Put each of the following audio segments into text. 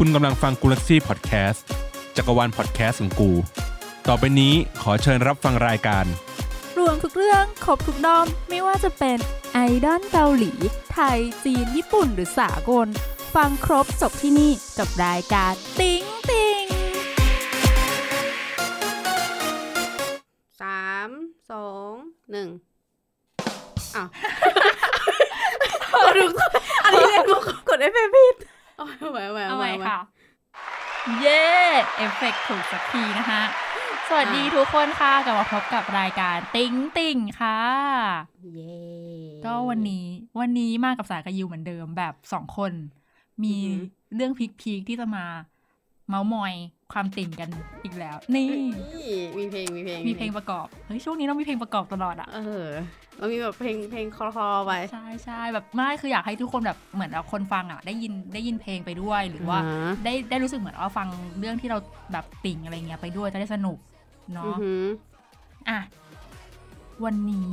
คุณกำลังฟังกูลักซี่พอดแคสต์จักรวาลพอดแคสต์ของกู ต่อไปนี้ขอเชิญรับฟังรายการ รวมทุกเรื่องครบทุกด้อม ไม่ว่าจะเป็นไอดอลเกาหลี ไทย จีน ญี่ปุ่นหรือสากล ฟังครบจบที่นี่กับรายการติ๊งติ๊งสามสองหนึ่งอ้าว อันนี้เล่นมุกกดเอฟเฟกต์ผิด เอาใหม่เอาใหม่เอาเอาใหใหม่ม่ค่ะ เย้เอฟเฟกต์ถูกสักทีนะคะ สวัสดีทุกคนค่ะ กลับมาพบกับรายการติ๊งติ๊งค่ะ เย้ก็วันนี้วันนี้มากับสายกบยิวเหมือนเดิมแบบสองคน มีเรื่องพีคๆที่จะมาเมาส์มอยความติ่งกันอีกแล้วนี่นี่ มีเพลงมีเพลงมีเพลงประกอบ เฮ้ย ช่วงนี้เรามีเพลงประกอบตลอดอะเออ เรามีแบบเพลงเพลงคลอๆไปใช่ใช่แบบไม่คืออยากให้ทุกคนแบบเหมือนเราคนฟังอะได้ยินได้ยินเพลงไปด้วย หรือว่าอ่าฮะได้ได้รู้สึกเหมือนว่าฟังเรื่องที่เราแบบติ่งอะไรเงี้ยไปด้วยจะได้สนุกอือเนาะหืออะวันนี้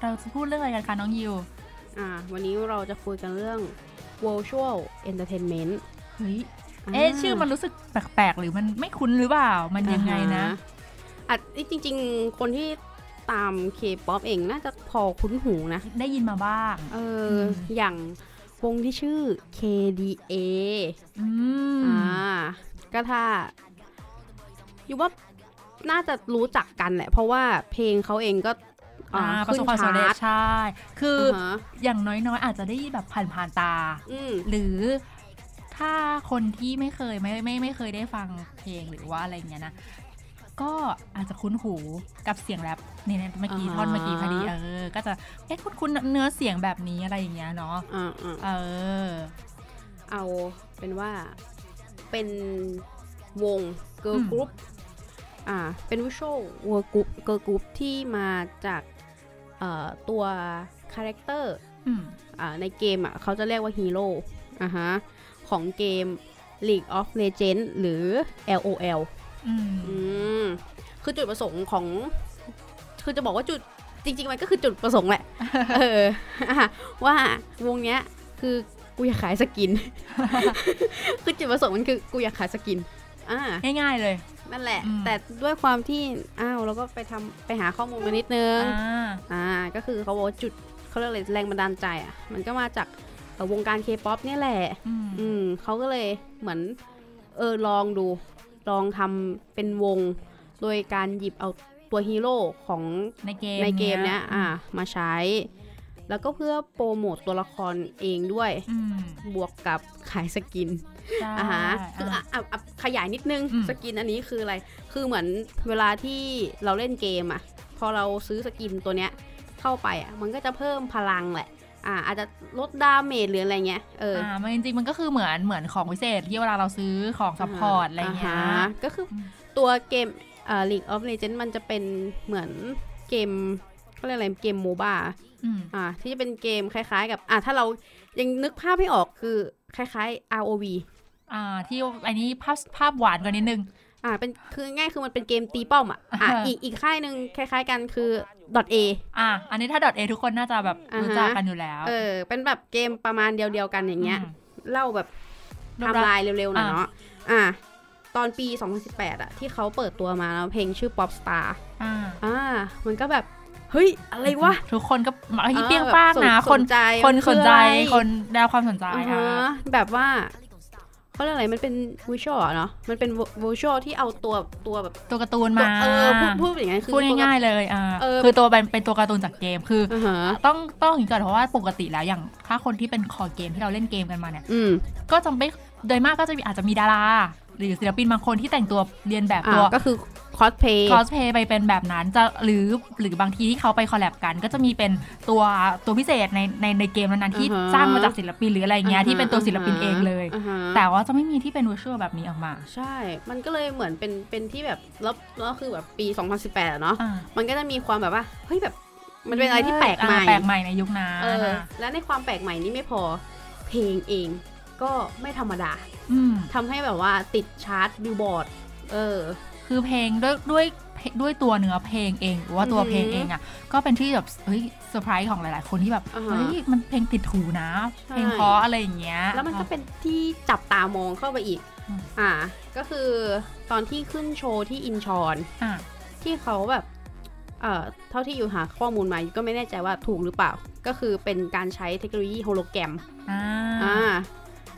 เราจะพูดเรื่องอะไรกันคะน้องยิวอ่าวันนี้เราจะคุยกันเรื่อง virtual entertainment เฮ้ยเอ๊ะชื่อมันรู้สึกแปลกๆ หรือมันไม่คุ้นหรือเปล่า มันยังไงนะอ่าฮอะจริง ๆ คนที่ ตาม K-POP เองน่าจะพอคุ้นหูนะ ได้ยินมาบ้าง เอออมอย่างวงที่ชื่อ KDA อืมอ่า ก็ถ้าอยู่ว่าน่าจะรู้จักกันแหละ เพราะว่าเพลงเขาเองก็อ่าอ่าประสบความสำเร็จขึ้นชาร์ตใช่ คือออ่าฮะอย่างน้อยๆ อาจจะได้แบบผ่านๆตาอืมหรือถ้าคนที่ไม่เคยไม่ไม่ไม่เคยได้ฟังเพลงหรือว่าอะไรเงี้ยนะ ก็อาจจะคุ้นหูกับเสียงแรปเนี่ยเมื่อกี้อ่าฮะท่อนเมื่อกี้พอดีเออ ก็จะเอ๊ะคุ้นคุ้นๆเนื้อเสียงแบบนี้อะไรอย่างเงี้ยเนาะอ่าอ่าเออ เอาเป็นว่าเป็นวง girl group อืมอ่า เป็น virtual group girl group ที่มาจากเอ่อตัว character อืมอ่าในเกมอะเขาจะเรียกว่าฮีโร่อ่าฮะ ของเกม League of Legends หรือ LOL อืมอืมคือจุดประสงค์ของ คือจะบอกว่าจุดจริง ๆ มันก็คือจุดประสงค์แหละ เอออะว่าวงเนี้ย คือกูอยากขาย skin คือจุดประสงค์มันคือกูอยากขาย skin อ่าง่ายๆเลยนั่นแหละอืมแต่ด้วยความที่อ้าวเราก็ไปทำไปหาข้อมูลมานิดนึงอ่าอ่าก็คือเขาบอกว่าจุดเขาเรียกอะไรแรงบันดาลใจอะ มันก็มาจากเอ่อวงการเคป๊อปเนี่ยแหละอืมอืมเขาก็เลยเหมือน เออลองดู ลองทำเป็นวง โดยการหยิบเอาตัวฮีโร่ของในเกมในเกมเนี้ยอ่ามาใช้ แล้วก็เพื่อโปรโมตตัวละครเองด้วยอืมบวกกับขาย skin ใช่อ่าฮะคืออะอะอะอะขยายนิดนึงอืม skin อันนี้คืออะไร คือเหมือนเวลาที่เราเล่นเกมอะ พอเราซื้อ skin ตัวเนี้ยเข้าไปอะ มันก็จะเพิ่มพลังแหละ อ่าอาจจะลด damage หรืออะไรเงี้ยเอออ่ามันจริงๆมันก็คือเหมือนเหมือนของพิเศษ ที่เวลาเราซื้อของ support อะไรเงี้ยอ่าฮะก็คืออืมตัวเกมอ่า League of Legends มันจะเป็นเหมือนเกมเขาเรียกอะไรเกม MOBA อืมอ่าที่จะเป็นเกมคล้ายๆ กับอ่าถ้าเรายังนึกภาพไม่ออกคือคล้ายๆ ROV อ่าที่อันนี้ภาพภาพหวานกว่านิดนึง อ่าเป็นคือง่ายคือมันเป็นเกมตีป้อมอะอ่าอ่าฮะอีกอีกค่ายหนึ่งคล้าย ๆ กันคือ .a อ่าอันนี้ถ้า .a ทุกคนน่าจะแบบอ่าฮะรู้จักกันอยู่แล้ว เออ เป็นแบบเกมประมาณเดียวๆกันอย่างเงี้ยมเล่าแบบรูปไทำลักษณ์ลายเร็วๆหน่อยอะเนาะอ่าตอนปี 2018อะที่เขาเปิดตัวมาแล้วเพลงชื่อ Pop Star อ่าอ่า มันก็แบบ เฮ้ย อะไรวะ ทุกคนก็เฮ้ยออเปรี้ยงป้างแบบนะสคนใจ คนมัสนใจออะไรคนได้รับความสนใจอ่าอ่าฮะแบบว่า เขาเรียกอะไรมันเป็นวิชวลเนาะมันเป็นวิชวลที่เอาตัวตัวแบบตัวการ์ตูนตัวมาเออพูดพูดอย่างนั้นคือพูดตัวง่ายๆเลยอ่าเออคือตัวเป็นเป็นตัวการ์ตูนจากเกมคืออ่าฮะต้องต้องอย่างนี้ก่อนเพราะว่าปกติแล้วอย่างถ้าคนที่เป็นคอเกมที่เราเล่นเกมกันมาเนี่ยอืมก็จะไม่โดยมากก็จะมีอาจจะมีดาราหรือศิลปินบางคนที่แต่งตัวเรียนแบบอ่าตัวก็คือ คอสเพย์คอสเพย์ไปเป็นแบบนั้นจะหรือหรือบางทีที่เขาไป collab กัน ก็จะมีเป็นตัวตัวพิเศษในในในเกมนั้นๆที่อ่าฮะสร้างมาจากศิลปินหรืออะไรเงี้ยที่เป็นตัวศิลปินเองเลยอ่าฮะแต่ว่าจะไม่มีที่เป็นวิชวลแบบนี้ออกมา ใช่ มันก็เลยเหมือนเป็นเป็นที่แบบแล้วแล้วคือแบบปี 2018อะเนาะอ่ามันก็จะมีความแบบว่าเฮ้ยแบบมันเป็นอะไรที่แปลกใหม่อ่าแปลกใหม่ในยุคนั้นเออและในความแปลกใหม่นี้ไม่พอเพลงเองก็ไม่ธรรมดาอืมทำให้แบบว่าติดชาร์ตบิลบอร์ดเออ คือเพลงด้วยด้วยด้วยตัวเนื้อเพลงเองหรือว่าตัวอือหือเพลงเองอะก็เป็นที่แบบเฮ้ยเซอร์ไพรส์ของหลาย ๆ คนที่แบบอ่าฮะเฮ้ยมันเพลงติดหูนะใช่เพลงเพราะอะไรอย่างเงี้ย แล้วมันก็เป็นที่จับตามองเข้าไปอีกอืมอ่า ก็คือตอนที่ขึ้นโชว์ที่อินชอนอะที่เขาแบบเอ่อเท่าที่ยิวหาข้อมูลมาก็ไม่แน่ใจว่าถูกหรือเปล่า ก็คือเป็นการใช้เทคโนโลยีโฮโลแกรมอ่าอ่า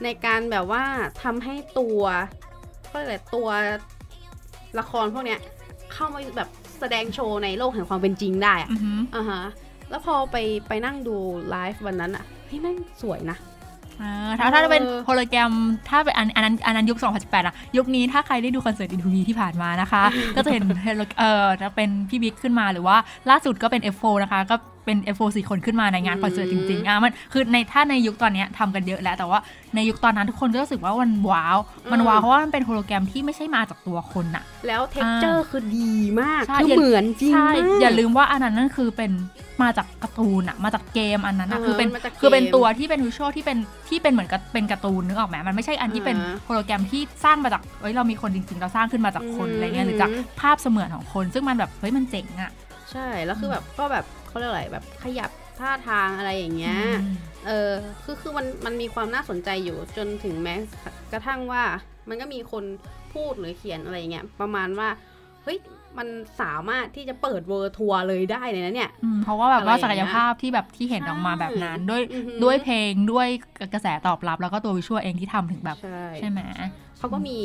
ในการแบบว่าทำให้ตัวก็เลยกอะไรตัว ละครพวกเนี้ยเข้ามาแบบแสดงโชว์ในโลกแห่งความเป็นจริงได้อะอือหืออ่าฮะแล้วพอไปไปนั่งดูไลฟ์วันนั้นอะเฮ้ยแม่งสวยนะอ่าถ้าถ้าจะเป็นเออโฮโลแกรมถ้าเป็นอันอันนั้นอันนั้นยุค 2018อะยุคนี้ถ้าใครได้ดูคอนเสิร์ตอินทูวีที่ผ่านมานะคะ ก็จะเห็น holo- เออจะเป็นพี่บิ๊กขึ้นมาหรือว่าล่าสุดก็เป็น F4 นะคะ ก็ เป็น F4 สี่คนขึ้นมาในงานคอนเสิร์ตจริงๆอะมันคือในถ้าในยุคตอนเนี้ยทำกันเยอะแล้ว แต่ว่าในยุคตอนนั้นทุกคนก็รู้สึกว่ามันว้าว มันว้าวเพราะว่ามันเป็นโฮโลแกรมที่ไม่ใช่มาจากตัวคนอะแล้ว texture คือดีมากใช่คืออย่าเหมือนจริงใช่มากอย่าลืมว่าอันนั้นนั่นคือเป็นมาจากการ์ตูนอะมาจากเกมอันนั้นอะอ่าคือเป็นมาจากเกมคือเป็นตัวที่เป็น visual ที่เป็นที่เป็นเหมือนกับเป็นการ์ตูนนึกออกไหมมันไม่ใช่อันที่เป็นอ่าโฮโลแกรมที่สร้างมาจากเอ้ยเรามีคนจริงๆ เราสร้างขึ้นมาจากคนอืมอะไรเงี้ยหรือจากภาพเสมือนของคน ซึ่งมันแบบเฮ้ยมันเจ๋งอะใช่แล้วคือแบบก็แบบ เขาเรียกอะไรแบบขยับท่าทางอะไรอย่างเงี้ยอืมเออ คือคือมันมันมีความน่าสนใจอยู่จนถึงแม้กระทั่งว่า มันก็มีคนพูดหรือเขียนอะไรอย่างเงี้ยประมาณว่า เฮ้ยมันสามารถที่จะเปิด world tour เลยได้เลยนะเนี่ยอืมเพราะว่าแบบว่าอะไรอศัย่างกเงี้ยศักยภาพที่แบบที่เห็นออกมาแบบนั้น ด้วยอือหือด้วยเพลงด้วยกระแสตอบรับ แล้วก็ตัว visual เองที่ทำถึงแบบใช่ใช่ไหมเขาก็มี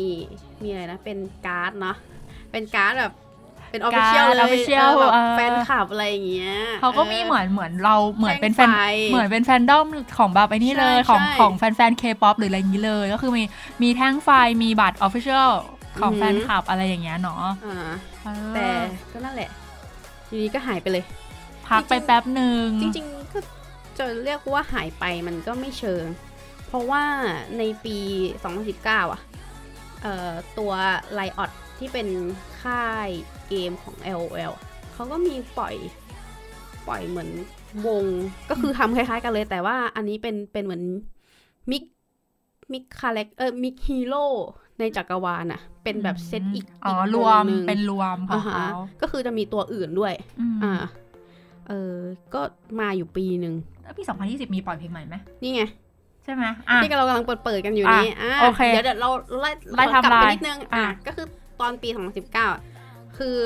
มีอะไรนะเป็นการ์ดเนาะเป็นการ์ดแบบ เป็นออฟฟิเชียลการ์ดเลย official เออแบบเออแฟนคลับอะไรอย่างเงี้ยเขาก็มีเหมือนเหมือนเราเหมือนเป็นแฟนไฟเหมือนเป็นแฟนดอมของแบบไอ้นี่เลยใช่ของใช่ของแฟนๆ K-POP หรืออะไรอย่างนี้เลย ก็คือมีมีแท่งไฟมีบัตร Official ของอือหือแฟนคลับอะไรอย่างเงี้ยเนาะอ่าเออแต่ก็นั่นแหละอยู่ดีก็หายไปเลย พักไปแป๊บหนึ่งจริงๆก็จะเรียกว่าหายไปมันก็ไม่เชิง เพราะว่าในปี 2019 อะเอ่อตัวไลออดที่เป็นค่าย เกมของ LOL เขาก็มีปล่อยปล่อยเหมือนวงก็คือทำคล้ายๆกันเลย แต่ว่าอันนี้เป็นเป็นเหมือนมิกมิกคาแรคเออมิกฮีโร่ในจักรวาลอะเป็นแบบเซตอีกอ๋ออีกรวมงหนึ่งเป็นรวมขออ่างฮะเขาก็คือจะมีตัวอื่นด้วยอืมอ่าเออก็มาอยู่ปีหนึ่งแล้วปี2020 มีปล่อยเพลงใหม่ไหมนี่ไง ใช่ไหมอะที่เรากำลังเปิดเปิดๆกันอยู่อะนี้อ่าโอเคเดี๋ยวเดี๋ยวเราไล่ไล่ขอกลับไทม์ไลไปน์นิดนึงอะอะก็คือตอนปี 2019 คือ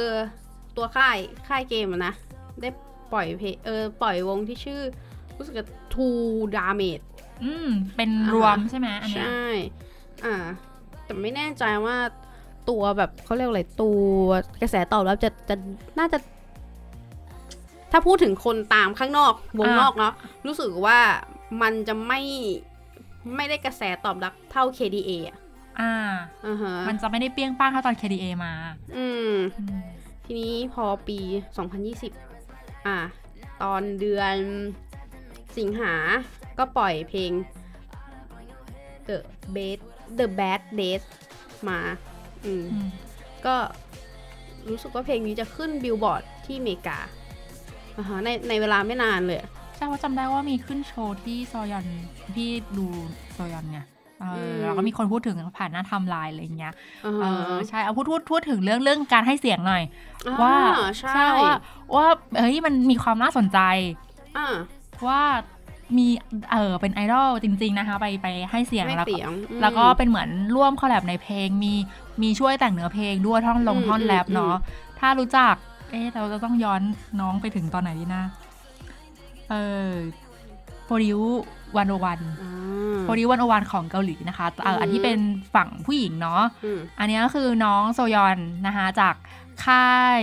ตัวค่ายค่ายเกมอะนะ ได้ปล่อยเพลงเออปล่อยวงที่ชื่อ รู้สึกจะ Two Damage อืม เป็นอ่าฮะรวมใช่ไหมอันเนี้ยใช่ อ่า แต่ไม่แน่ใจว่าตัวแบบเขาเรียกว่าอะไรตัวกระแสตอบรับจะจะน่าจะ ถ้าพูดถึงคนตามข้างนอก วงอ่านนอกเนาะรู้สึกว่ามันจะไม่ไม่ได้กระแสตอบรับเท่า KDA อะ อ่าอ่าฮะมันจะไม่ได้เปรี้ยงป้างเท่าตอน KDA มา อืมอืมทีนี้พอปี 2020 อะตอนเดือนสิงหา ก็ปล่อยเพลง The Bad The Bad Days มา อืมอืมก็รู้สึกว่าเพลงนี้จะขึ้นบิลบอร์ดที่อเมริกาอ่าฮะในในเวลาไม่นานเลย ใช่เพราะจำได้ว่ามีขึ้นโชว์ที่ซอยอนพี่ดูซอยอนไง เออมแล้วก็มีคนพูดถึงผ่านหน้าไทำลายอะไรอย่างเงี้ยอ่าเอฮะอใช่เอาพูดพูดพูดถึงเรื่องเรื่องการให้เสียงหน่อยอ่ว่าใช่ว่าว่าเฮ้ยมันมีความน่าสนใจอ่าว่ามีเออเป็นไอดอลจริง ๆ นะคะ ไปไปให้เสียงไม่แล้วก็เสียงอืมแล้วก็เป็นเหมือนร่วม collab ในเพลงมีมีช่วยแต่งเนื้อเพลงด้วยท่อนลงอืมท่อนแรปอืมเนาะถ้ารู้จัก เอ๊ะเราจะต้องย้อนน้องไปถึงตอนไหนดีนะเออ Produce One O One อ่า Produce One O One ของเกาหลีนะคะเอออันที่เป็นฝั่งผู้หญิงเนาะอืมอันนี้ก็คือน้องโซยอนนะคะจากค่าย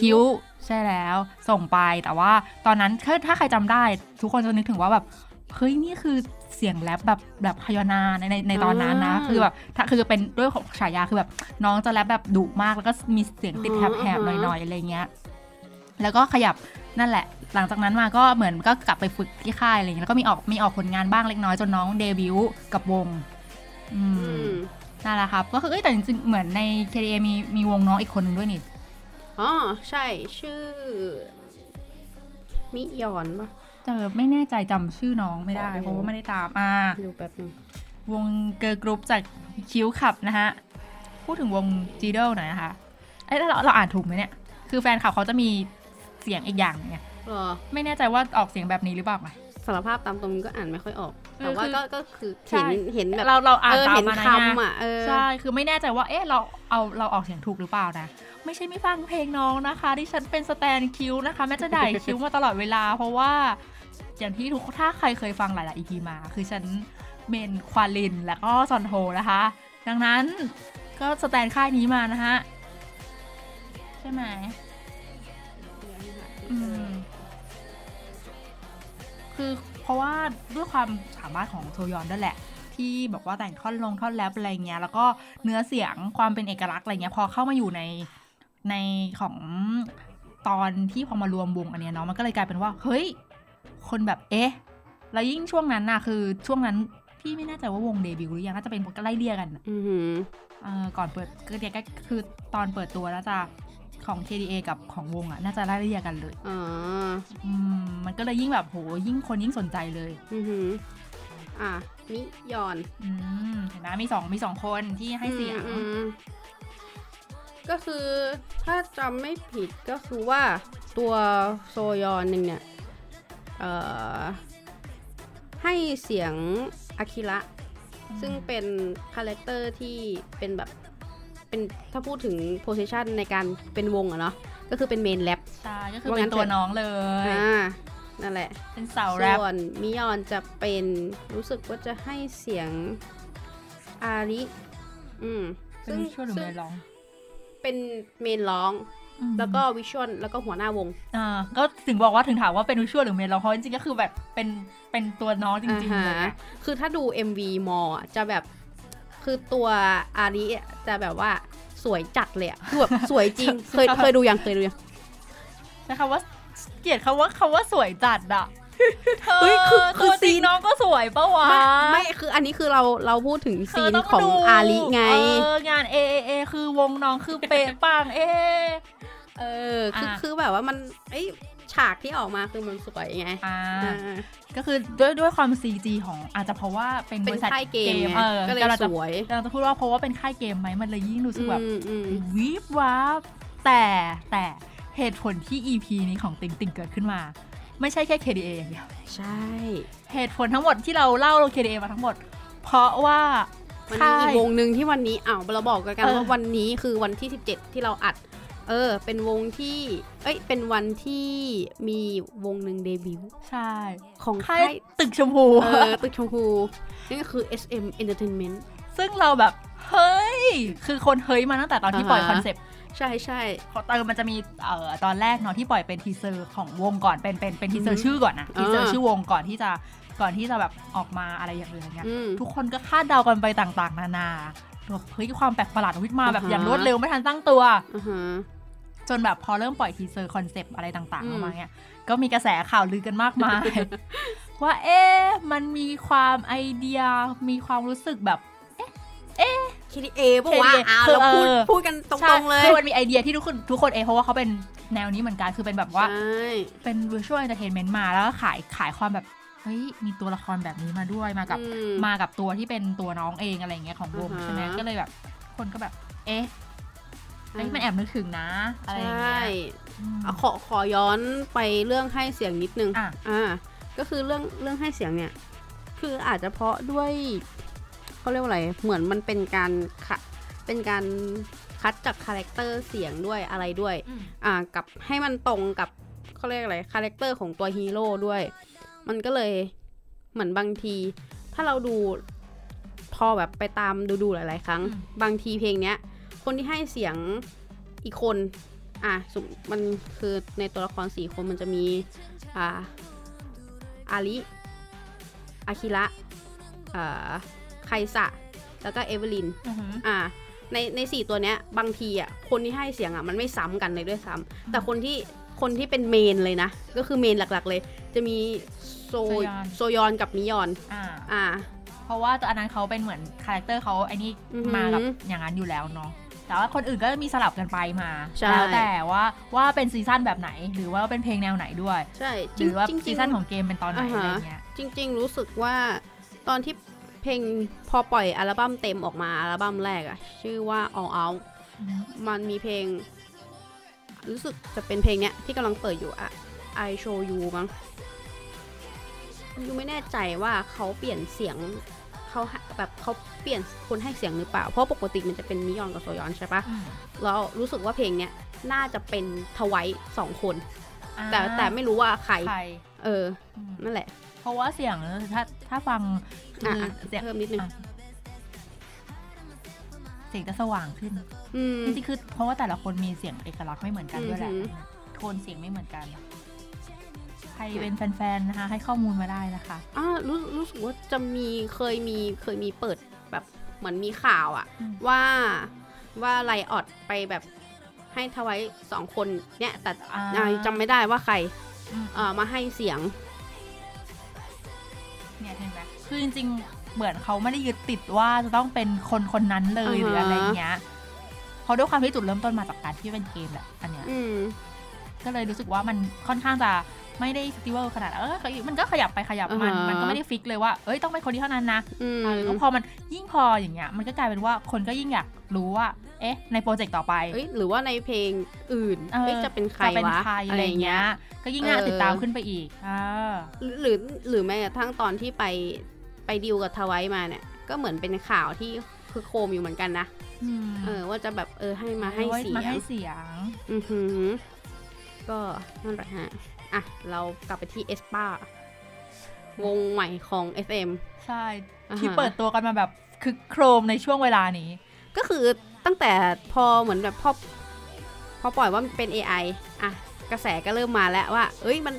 Cube ใช่แล้วส่งไปแต่ว่าตอนนั้นถ้าถ้าใครจำได้ ทุกคนจะนึกถึงว่าแบบเฮ้ยนี่คือเสียงแรปแบบแบบพยานาในในในตอนนั้นนะอ่าคือแบบถ้าคือเป็นด้วยของฉายาคือแบบน้องจะแรปแบบดุมากแล้วก็มีเสียงติดอ่าแหบๆหอ่าน่อยๆอะไรเงี้ยแล้วก็ขยับ นั่นแหละ หลังจากนั้นมาก็เหมือนก็กลับไปฝึกที่ค่ายอะไรเงี้ยแล้วก็มีออกมีออกผลงานบ้างเล็กน้อยจนน้องเดบิวต์กับวง อือืมมนั่นแหละครับก็คือเอ้ยแต่จริงๆเหมือนใน KDA มีมีวงน้องอีกคนหนึ่งด้วยนี่อ๋อใช่ชื่อ มิยอนปะเจอไม่แน่ใจจำชื่อน้องไม่ได้อ๋อเพราะว่าไม่ได้ตามอ่าดูแป๊บนึงวงเกิร์ลกรุ๊ปจากคิวขับนะฮะ พูดถึงวงจีเดลหน่อยนะคะอ้ยแล้วเราเราอ่านถูกไหมเนี่ย คือแฟนคลับเขาจะมี เสียงอีกอย่างหนึงไงเออไม่แน่ใจว่าออกเสียงแบบนี้หรือเปล่าไงสารภาพตามตรงนี้ก็อ่านไม่ค่อยออกเออแต่ว่าคือก็ก็คือใช่เห็นเห็นแบบเราเราอ่านเออตามเห็นมานะคำอะเออใช่คือไม่แน่ใจว่าเอ๊ะเราเอาเราออกเสียงถูกหรือเปล่านะไม่ใช่ไม่ฟังเพลงน้องนะคะที่ฉันเป็น stan Cube นะคะแม้จะด่าค่าย Cube มาตลอดเวลา เพราะว่าอย่างที่ทุกถ้าใครเคยฟังหลายๆ EP มา คือฉัน main กวานลินแล้วก็ซอนโฮนะคะ ดังนั้นก็ stan ค่ายนี้มานะฮะใช่ไหม อืมคือเพราะว่าด้วยความสามารถของโซยอนด้วยแหละ ที่บอกว่าแต่งท่อนลงท่อนแรปอะไรเงี้ย แล้วก็เนื้อเสียงความเป็นเอกลักษณ์อะไรเงี้ย พอเข้ามาอยู่ในในของตอนที่พอมารวมวงอันเนี้ยเนาะมันก็เลยกลายเป็นว่า เฮ้ย คนแบบเอ๊ะ แล้วยิ่งช่วงนั้นน่ะ คือช่วงนั้นพี่ไม่แน่ใจว่าวงเดบิวต์หรือยังน่าจะเป็นไล่เลี่ยกันน่ะอือหือเออก่อนเปิดก็เดียวก็คือตอนเปิดตัวน่าจะ ของ KDA กับของวงอะ น่าจะไล่เลี่ยกันเลยอ๋ออืมมันก็เลยยิ่งแบบโหยิ่งคนยิ่งสนใจเลย อือหืออะมิยอน อืมเห็นไหมมีสองมีสองคนที่ให้เสียง อืมอืมก็คือถ้าจำไม่ผิดก็คือว่าตัวโซยอนหนึ่งเนี่ย เอ่อ ให้เสียง Akali ซึ่งเป็น character ที่เป็นแบบ เป็นถ้าพูดถึง position ในการเป็นวงอะเนาะก็คือเป็น main rap ใช่ก็คือว่างั้นเถอะเป็นนตัวน้องเลยอ่านั่นแหละ เป็นสาวแรปส่วนมิยอนจะเป็นรู้สึกว่าจะให้เสียงอาริอืมเป็นช่วยหรือไม่ร้อง เป็นเมนร้องอืมแล้วก็วิชวลแล้วก็หัวหน้าวงอ่าก็ถึงบอกว่าถึงถามว่าเป็นวิชวลหรือเมนร้องเพราะจริงๆก็คือแบบเป็นเป็นตัวน้องจริงๆอ่าเลยฮะอะคือถ้าดู MV มออะจะแบบ คือตัวอาริอะจะแบบว่าสวยจัดเลยอะคือแบบสวยจริง เคยเคยดูยังเคยดูยังใช้คำว่าเกลียดคำว่าคำว่าสวยจัดอะเธอเฮ้ยคือคือตัวจริงซีนน้องก็สวยปะวะไม่ไม่คืออันนี้คือเราเราพูดถึงเธซีอนต้องของดูอาริไงเอองาน A A A คือวงน้องคือเป๊ะปังเอเออคืออะคือแบบว่ามัน เอ้ย ฉากที่ออกมาคือมันสวยไงอ่าอ่าก็คือด้วยด้วยความ CG ของอาจจะเพราะว่าเป็นบเป็นริษัทค่ายเกมไงเออก็เลยกำลังสจะวยกำลังจะพูดว่าเพราะว่าเป็นค่ายเกมไหมมันเลยยิ่งรู้สึกแบบอืมอืมวิบวับแต่แต่เหตุผลที่ EP นี้ของติงติงเกิดขึ้นมา ไม่ใช่แค่ KDA อย่างเดียวใช่ เหตุผลทั้งหมดที่เราเล่า KDA มาทั้งหมด เพราะว่ามันมีค่าอียกวงหนึ่งที่วันนี้อ้าวเราบอกกันเออว่าวันนี้คือวันที่ 17 ที่เราอัด เออ เป็นวงที่ เอ้ย เป็นวันที่มีวงหนึ่งเดบิวต์ใช่ ของค่าค่ายยตึกชมพู เออ ตึกชมพูนี่ก็คือ SM Entertainment ซึ่งเราแบบ เฮ้ย คือคนเฮ้ยมาตั้งแต่ตอนที่ปล่อยอ่าฮะ concept ใช่ใช่เออมันจะมีเอ่อตอนแรกเนาะที่ปล่อยเป็น teaser ของวงก่อนเป็นเป็นเป็นทีเซออืร์อฮึชื่อก่อนนะ teaser อ่าชื่อวงก่อนที่จะก่อนที่จะแบบออกมาอะไรอย่างเงี้ยอืมทุกคนก็คาดเดากันไปต่างๆ นานา แบบเฮ้ยความแปลกประหลาดวิทมาแบบอ่าฮะอย่างรวดเร็วไม่ทันตั้งตัวอ่าฮะจนแบบพอเริ่มปล่อย teaser concept อะไรต่างๆอืมออกมาเนี่ยก็มีกระแสข่าวลือกันมากมาย ว่าเอ๊ะมันมีความไอเดียมีความรู้สึกแบบ KDA ปะวะ KDA อ่าคือเราพูดเออพูดกันตรใช่งๆเลยคือมันมีไอเดียที่ทุกคนทุกคนเองเพราะว่าเขาเป็นแนวนี้เหมือนกันคือเป็นแบบว่าใช่เป็น virtual entertainment มาแล้วก็ขายขายความแบบ เฮ้ยมีตัวละครแบบนี้มาด้วยมากับอืมมากับตัวที่เป็นตัวน้องเองอะไรอย่างเงี้ยของวงอ่าฮะใช่ไหมก็เลยแบบ คนก็แบบ เอ๊ะเอ้ยอ่ามัมันแอบนึกถึงนะอะไรอย่างใช่เงี้ยอืมเอาขอขอย้อนไปเรื่องให้เสียงนิดนึงอะอ่าก็คือเรื่องเรื่องให้เสียงเนี่ย คืออาจจะเพราะด้วยเขาเรียกว่าอะไรเหมือนมันเป็นการคะเป็นการคัดจาก character เสียงด้วยอะไรด้วยอืมอ่ากับให้มันตรงกับเขาเรียกอะไร character ของตัวฮีโร่ด้วย มันก็เลยเหมือนบางที ถ้าเราดูพอแบบไปตามดูดูๆหลาย ๆ ครั้งอืมบางทีเพลงเนี้ย คนที่ให้เสียงอีกคน อะสมมติมันคือในตัวละครสี่คนมันจะมี อ่า Ahri Akali อ่า Kai'Sa แล้วก็ Evelynn อือหืออ่า ในในสี่ตัวเนี้ย บางทีอะ คนที่ให้เสียงอะมันไม่ซ้ำกันเลยด้วยซ้ำแต่คนที่คนที่เป็น main เลยนะ ก็คือ main หลักๆเลย จะมี โซโซยอน โซยอนกับมิยอน อ่า อ่า เพราะว่าตัวอันนั้นเขาเป็นเหมือนคาแรคเตอร์เขาไอ้นี่อือหือมากับอย่างนั้นอยู่แล้วเนาะแต่ว่าคนอื่นก็มีสลับกันไปมาใช่แล้วแต่ว่าว่าเป็นซีซั่นแบบไหน หรือว่าเป็นเพลงแนวไหนด้วย ใช่หรือว่าจริงๆซีซั่นของเกมเป็นตอนไหนอ่าอะไรฮะเงี้ยจริง ๆ รู้สึกว่าตอนที่เพลงพอปล่อยอัลบั้มเต็มออกมาอัลบั้มแรกอะชื่อว่า All Out มันมีเพลง รู้สึกจะเป็นเพลงเนี้ยที่กำลังเปิดอยู่อะ I'll Show You มั้ง ยูไม่แน่ใจว่าเขาเปลี่ยนเสียงเขาให้แบบเขาเปลี่ยนคนให้เสียงหรือเปล่า เพราะปกติมันจะเป็นมิยอนกับโซยอนใช่ปะอืมแล้วรู้สึกว่าเพลงเนี้ยน่าจะเป็นทวายสองคนอ่าแต่แต่ไม่รู้ว่าใครใครเอออืมนั่นแหละ เพราะว่าเสียงถ้าถ้าฟังคืออะออะเสียงเพิ่มนิดนึงอะเสียงจะสว่างขึ้นอืมจริงๆคือเพราะว่าแต่ละคนมีเสียงเอกลักษณ์ไม่เหมือนกันด้วยแหละอือหือโทนเสียงไม่เหมือนกัน ใครเป็นแฟนๆนะคะให้ข้อมูลมาได้นะคะอ่ารู้รู้สึกว่าจะมีเคยมีเคยมีเปิดแบบเหมือนมีข่าวอะอืมว่าว่าไลออดไปแบบให้ทวายสองคนเนี่ยแต่อ่าอ่าจำไม่ได้ว่าใครอืมเอ่อมาให้เสียง เนี่ยเห็นไหมคือจริงๆ เหมือนเขาไม่ได้ยึดติดว่าจะต้องเป็นคนคนนั้นเลยอ่าฮะหรืออะไรเงี้ยเพราะด้วยความที่จุดเริ่มต้นมาจากการที่เป็นเกมแหละอันเนี้ยอืม ก็เลยรู้สึกว่ามันค่อนข้างจะไม่ได้สติเวลขนาดเออมันก็ขยับไปขยับมันอ่าฮะมันก็ไม่ได้ฟิกเลยว่า เอ้ยต้องเป็นคนที่เท่านั้นนะอืมอ่าแล้วพอมันยิ่งพออย่างเงี้ย มันก็กลายเป็นว่าคนก็ยิ่งอยากรู้ว่า เอ๊ะ ในโปรเจกต์ต่อไปเอ้ยหรือว่าในเพลงอื่นเออเอ๊ะจะเป็นใครจะเป็นวะใครอะอะไรไรอย่างเงี้เงี้ยยก็ยิ่งน่าเออติดตามขึ้นไปอีกอ่าหรือหรือหรือแม้กระทั่งตอนที่ไปไปดิวกับทวายมาเนี่ย ก็เหมือนเป็นข่าวที่คือโคมอยู่เหมือนกันนะอืมเออว่าจะแบบเออให้มาให้ไว้เสียมางให้เสียง อือหือ ก็นั่นแหละฮะ อะ เรากลับไปที่ aespa วงใหม่ของ SM ใช่อ่าฮะที่เปิดตัวกันมาแบบครึกโครมในช่วงเวลานี้ ก็คือตั้งแต่พอเหมือนแบบพอพอปล่อยว่ามันเป็น AI อะ กระแสก็เริ่มมาแล้วว่า เอ้ยมัน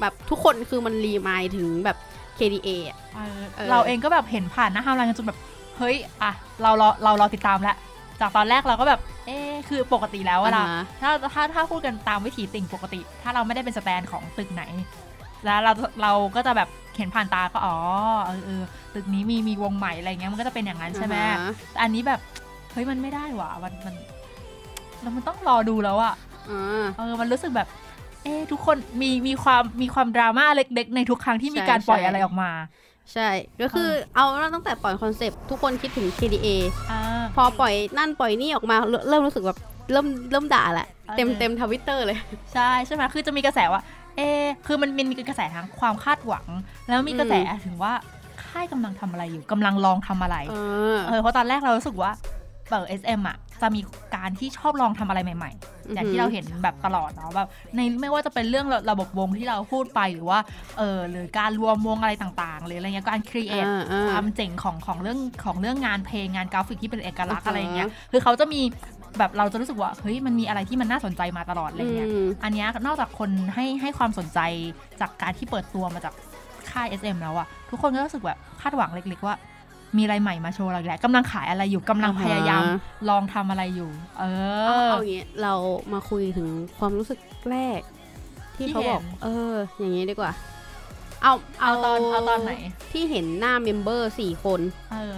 แบบทุกคนคือมัน remind ถึงแบบ KDA อะเออเออเราเองก็แบบเห็นผ่านหน้าฮาวไลน์กันจนแบบ เฮ้ย อะ เรารอเรารอติดตามแล้ว จากตอนแรกเราก็แบบ เอ๊ะคือปกติแล้วเวลาอ่าฮะ ถ้าถ้าถ้าพูดกันตามวิถีติ่งปกติ ถ้าเราไม่ได้เป็นสแตนของตึกไหน แล้วเราเราก็จะแบบเห็นผ่านตาก็อ๋อเออเออตึกนี้มีมีวงใหม่อะไรเงี้ยมันก็จะเป็นอย่างนั้นใช่ไหม อ่าฮะแต่อันนี้แบบ เฮ้ยมันไม่ได้ว่ะมันมันแล้วมันต้องรอดูแล้วอะอ่า เออมันรู้สึกแบบ เอ๊ะทุกคนมีมีความมีความดราม่าเล็กๆ ในทุกครั้งที่มีใช่การปล่อยใช่ อะไรออกมา ใช่ ก็คือเอาตั้งแต่ปล่อยคอนเซปต์ทุกคนคิดถึง KDA อ่าพอปล่อยนั่นปล่อยนี่ออกมาเริ่มเริ่มรู้สึกแบบเริ่มเริ่มด่าแหละเออเต็มเต็มทวิตเตอร์เลย ใช่ใช่ไหมคือจะมีกระแสว่า เอะคือมันมันมีกระแสทางความคาดหวัง แล้วมีกระแสถึงว่าค่ายกำลังทำอะไรอยู่กำลังลองทำอะไร เออเออเพราะตอนแรกเรารู้สึกว่าเปิด SM อะ จะมีการที่ชอบลองทำอะไรใหม่ ๆ อย่างที่เราเห็นแบบตลอดเนาะแบบในไม่ว่าจะเป็นเรื่องระระบบวงที่เราพูดไปหรือว่าเออหรือการรวมวงอะไรต่างๆ หรืออะไรเงี้ยการ create อ่าอ่าความเจ๋งของของเรื่องของเรื่องงานเพลงงานกราฟิกที่เป็นเอกลักษณ์อ่าฮะอะไรเงี้ยคือเขาจะมีแบบเราจะรู้สึกว่าเฮ้ยมันมีอะไรที่มันน่าสนใจมาตลอดอะไรเงี้ยอืมอันเนี้ยนอกจากคนให้ให้ความสนใจจากการที่เปิดตัวมาจากค่าย SM แล้วอะทุกคนก็รู้สึกแบบคาดหวังเล็กๆว่า มีอะไรใหม่มาโชว์เราอีกแล้วกำลังขายอะไรอยู่กำลังพยายามอ่าฮะลองทำอะไรอยู่ เอเอาอเอาอย่างงี้เรามาคุยถึงความรู้สึกแรก ที่ที่เขาบอกเห็นเออ อย่างนี้ดีกว่า เอาเอาตอนเอาตอนไหน ที่เห็นหน้า member สี่คน เออ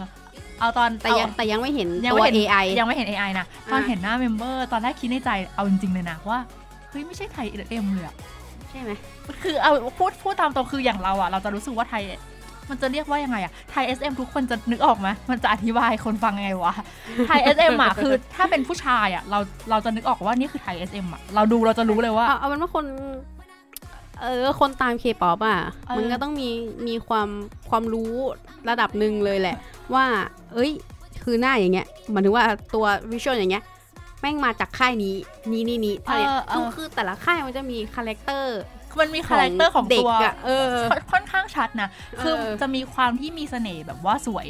เอาตอนแต่ยังเอาแต่ยังไม่เห็นยังตัวไม่เห็น AI ยังไม่เห็น AI นะตอนอะเห็นหน้า member ตอนแรกคิดในใจเอาจริงๆเลยนะว่าเฮ้ยไม่ใช่ type SM เลยอะใช่ไหมคือเอาพูดพูดตามตรงคืออย่างเราอะเราจะรู้สึกว่าไทย มันจะเรียกว่ายังไงอะไทย SM ทุกคนจะนึกออกไหมมันจะอธิบายคนฟังยังไงวะไทย SM อะคือถ้าเป็นผู้ชายอะเราเราจะนึกออกว่านี่คือไทย SM อะเราดูเราจะรู้เลยว่าเอาเอาเป็นว่าคนเออคนตามเคป๊อปอะเออมันก็ต้องมีมีความความรู้ระดับหนึ่งเลยแหละ ว่า เอ้ย คือหน้าอย่างเงี้ยหมายถึงว่าตัววิชวลอย่างเงี้ยแม่งมาจากค่ายนี้ นี้นี่นี้อะไรเออเอคืออคือแต่ละค่ายมันจะมีคาแรคเตอร์ มันมีคาแรคเตอร์ของเด็กตัวอะเออค่อนค่อนข้างชัดนะ คือเออจะมีความที่มีเสน่ห์แบบว่าสวย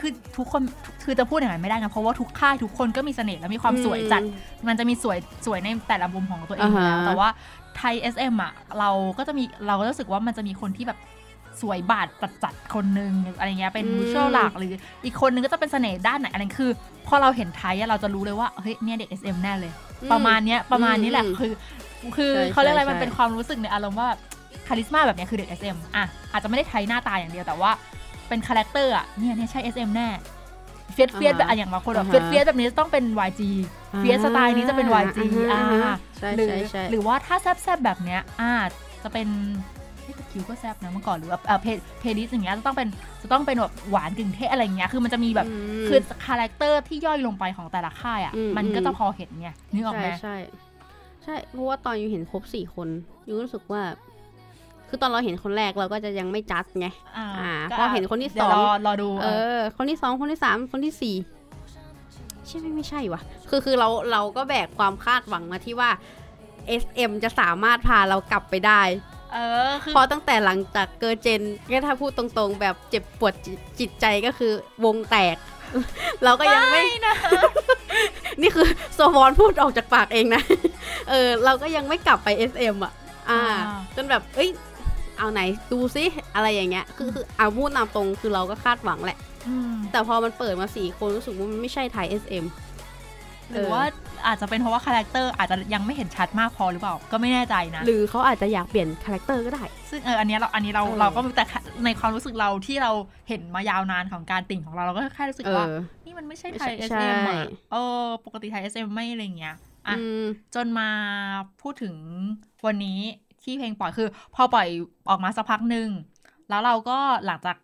คือทุกคนคือจะพูดอย่างนั้นไม่ได้นะ เพราะว่าทุกค่ายทุกคนก็มีเสน่ห์และมีความสวยจัด มันจะมีสวยสวยในแต่ละมุมของตัวเองอยู่แล้วอ่าฮะแต่ว่าไทย SM อะเราก็จะมีเราก็รู้สึกว่ามันจะมีคนที่แบบสวยบาดจัดจัดๆคนนึงอะไรเงี้ยเป็นอืม visual หลักหรืออีกคนนึงก็จะเป็นเสน่ห์ด้านไหนอะไรคือ พอเราเห็น type อะเราจะรู้เลยว่าเฮ้ยเนี่ยเด็ก SM แน่เลย ประมาณเนี้ยประมาณนี้แหละอืมคือ คือใช่เขาเรียกอะไรใช่มันเป็นความรู้สึกในอารมณ์ว่า charisma แบบเนี้ยคือเด็ก SM อะอาจจะไม่ได้ type หน้าตาอย่างเดียวแต่ว่าเป็นคาแรคเตอร์อะเนี่ยเนี่ยใช่ SM แน่ fierce fierce แบบอะอย่างบางคนแบบอ่าฮะเฟียสเฟียสแบบนี้จะต้องเป็น YG fierce สไตล์นี้จะเป็น YG อ่าใช่หรือใช่ใช่หรือว่าถ้าแซบๆแบบเนี้ยอ่าจะเป็นเฮ้ยแต่ Cube ก็แซบนะเมื่อก่อนหรือว่าเออเพ Pledis อย่างเงี้ยจะต้องเป็นจะต้องเป็นแบบหวานกึ่งเทศอะไรอย่างเงี้ยคือมันจะมีแบบมคือคาแรคเตอร์ที่ย่อยลงไปของแต่ละค่ายอะอืมมันก็อืมจะพอเห็นไงนึกออกไหมใช่ ใช่ใช่เพราะว่าตอนอยู่เห็นครบสี่คน you รู้สึกว่า คือตอนเราเห็นคนแรกเราก็จะยังไม่จัดไงอ่าอ่าก็พอเห็นคนที่เดี๋ยวสองรอรอดูเออ คนที่สองคนที่สามคนที่สี่ใช่ไหมไม่ใช่วะคือคือเราเราก็แบกความคาดหวังมาที่ว่า SM จะสามารถพาเรากลับไปได้ เออคือเพราะตั้งแต่หลังจาก Girls' Gen ก็ถ้าพูดตรงๆ แบบเจ็บปวดจิจิตใจก็คือวงแตก เราก็ยังไม่นะนี่คือโซวอนพูดออกจากปากเองนะ เออ เราก็ยังไม่กลับไป SM อะอ่าอ่า จนแบบ เอ้ย เอาไหนดูซิอะไรอย่างเงี้ย คือคือเอาพูดตามตรงคือเราก็คาดหวังแหละอืมแต่พอมันเปิดมาสี่คนรู้สึกว่ามันไม่ใช่ type SM หรือว่าอาจจะเป็นเพราะว่าคาแรคเตอร์อาจจะยังไม่เห็นชัดมากพอหรือเปล่า ก็ไม่แน่ใจนะ หรือเขาอาจจะอยากเปลี่ยนคาแรคเตอร์ก็ได้ ซึ่งเอออันเนี้ยเราอันนี้เราเออเราก็แต่ในความรู้สึกเราที่เราเห็นมายาวนานของการติ่งของเราเราก็แค่รู้สึกเอว่าอนี่มันไม่ใช่ไม่ไทใช่ type ใช่ SM อะเออปกติ type SM ไม่อะไรอย่างเงี้ยอะอืมจนมาพูดถึงวันนี้ที่เพลงปล่อยคือ พอปล่อยออกมาสักพักหนึ่งแล้วเราก็หลังจาก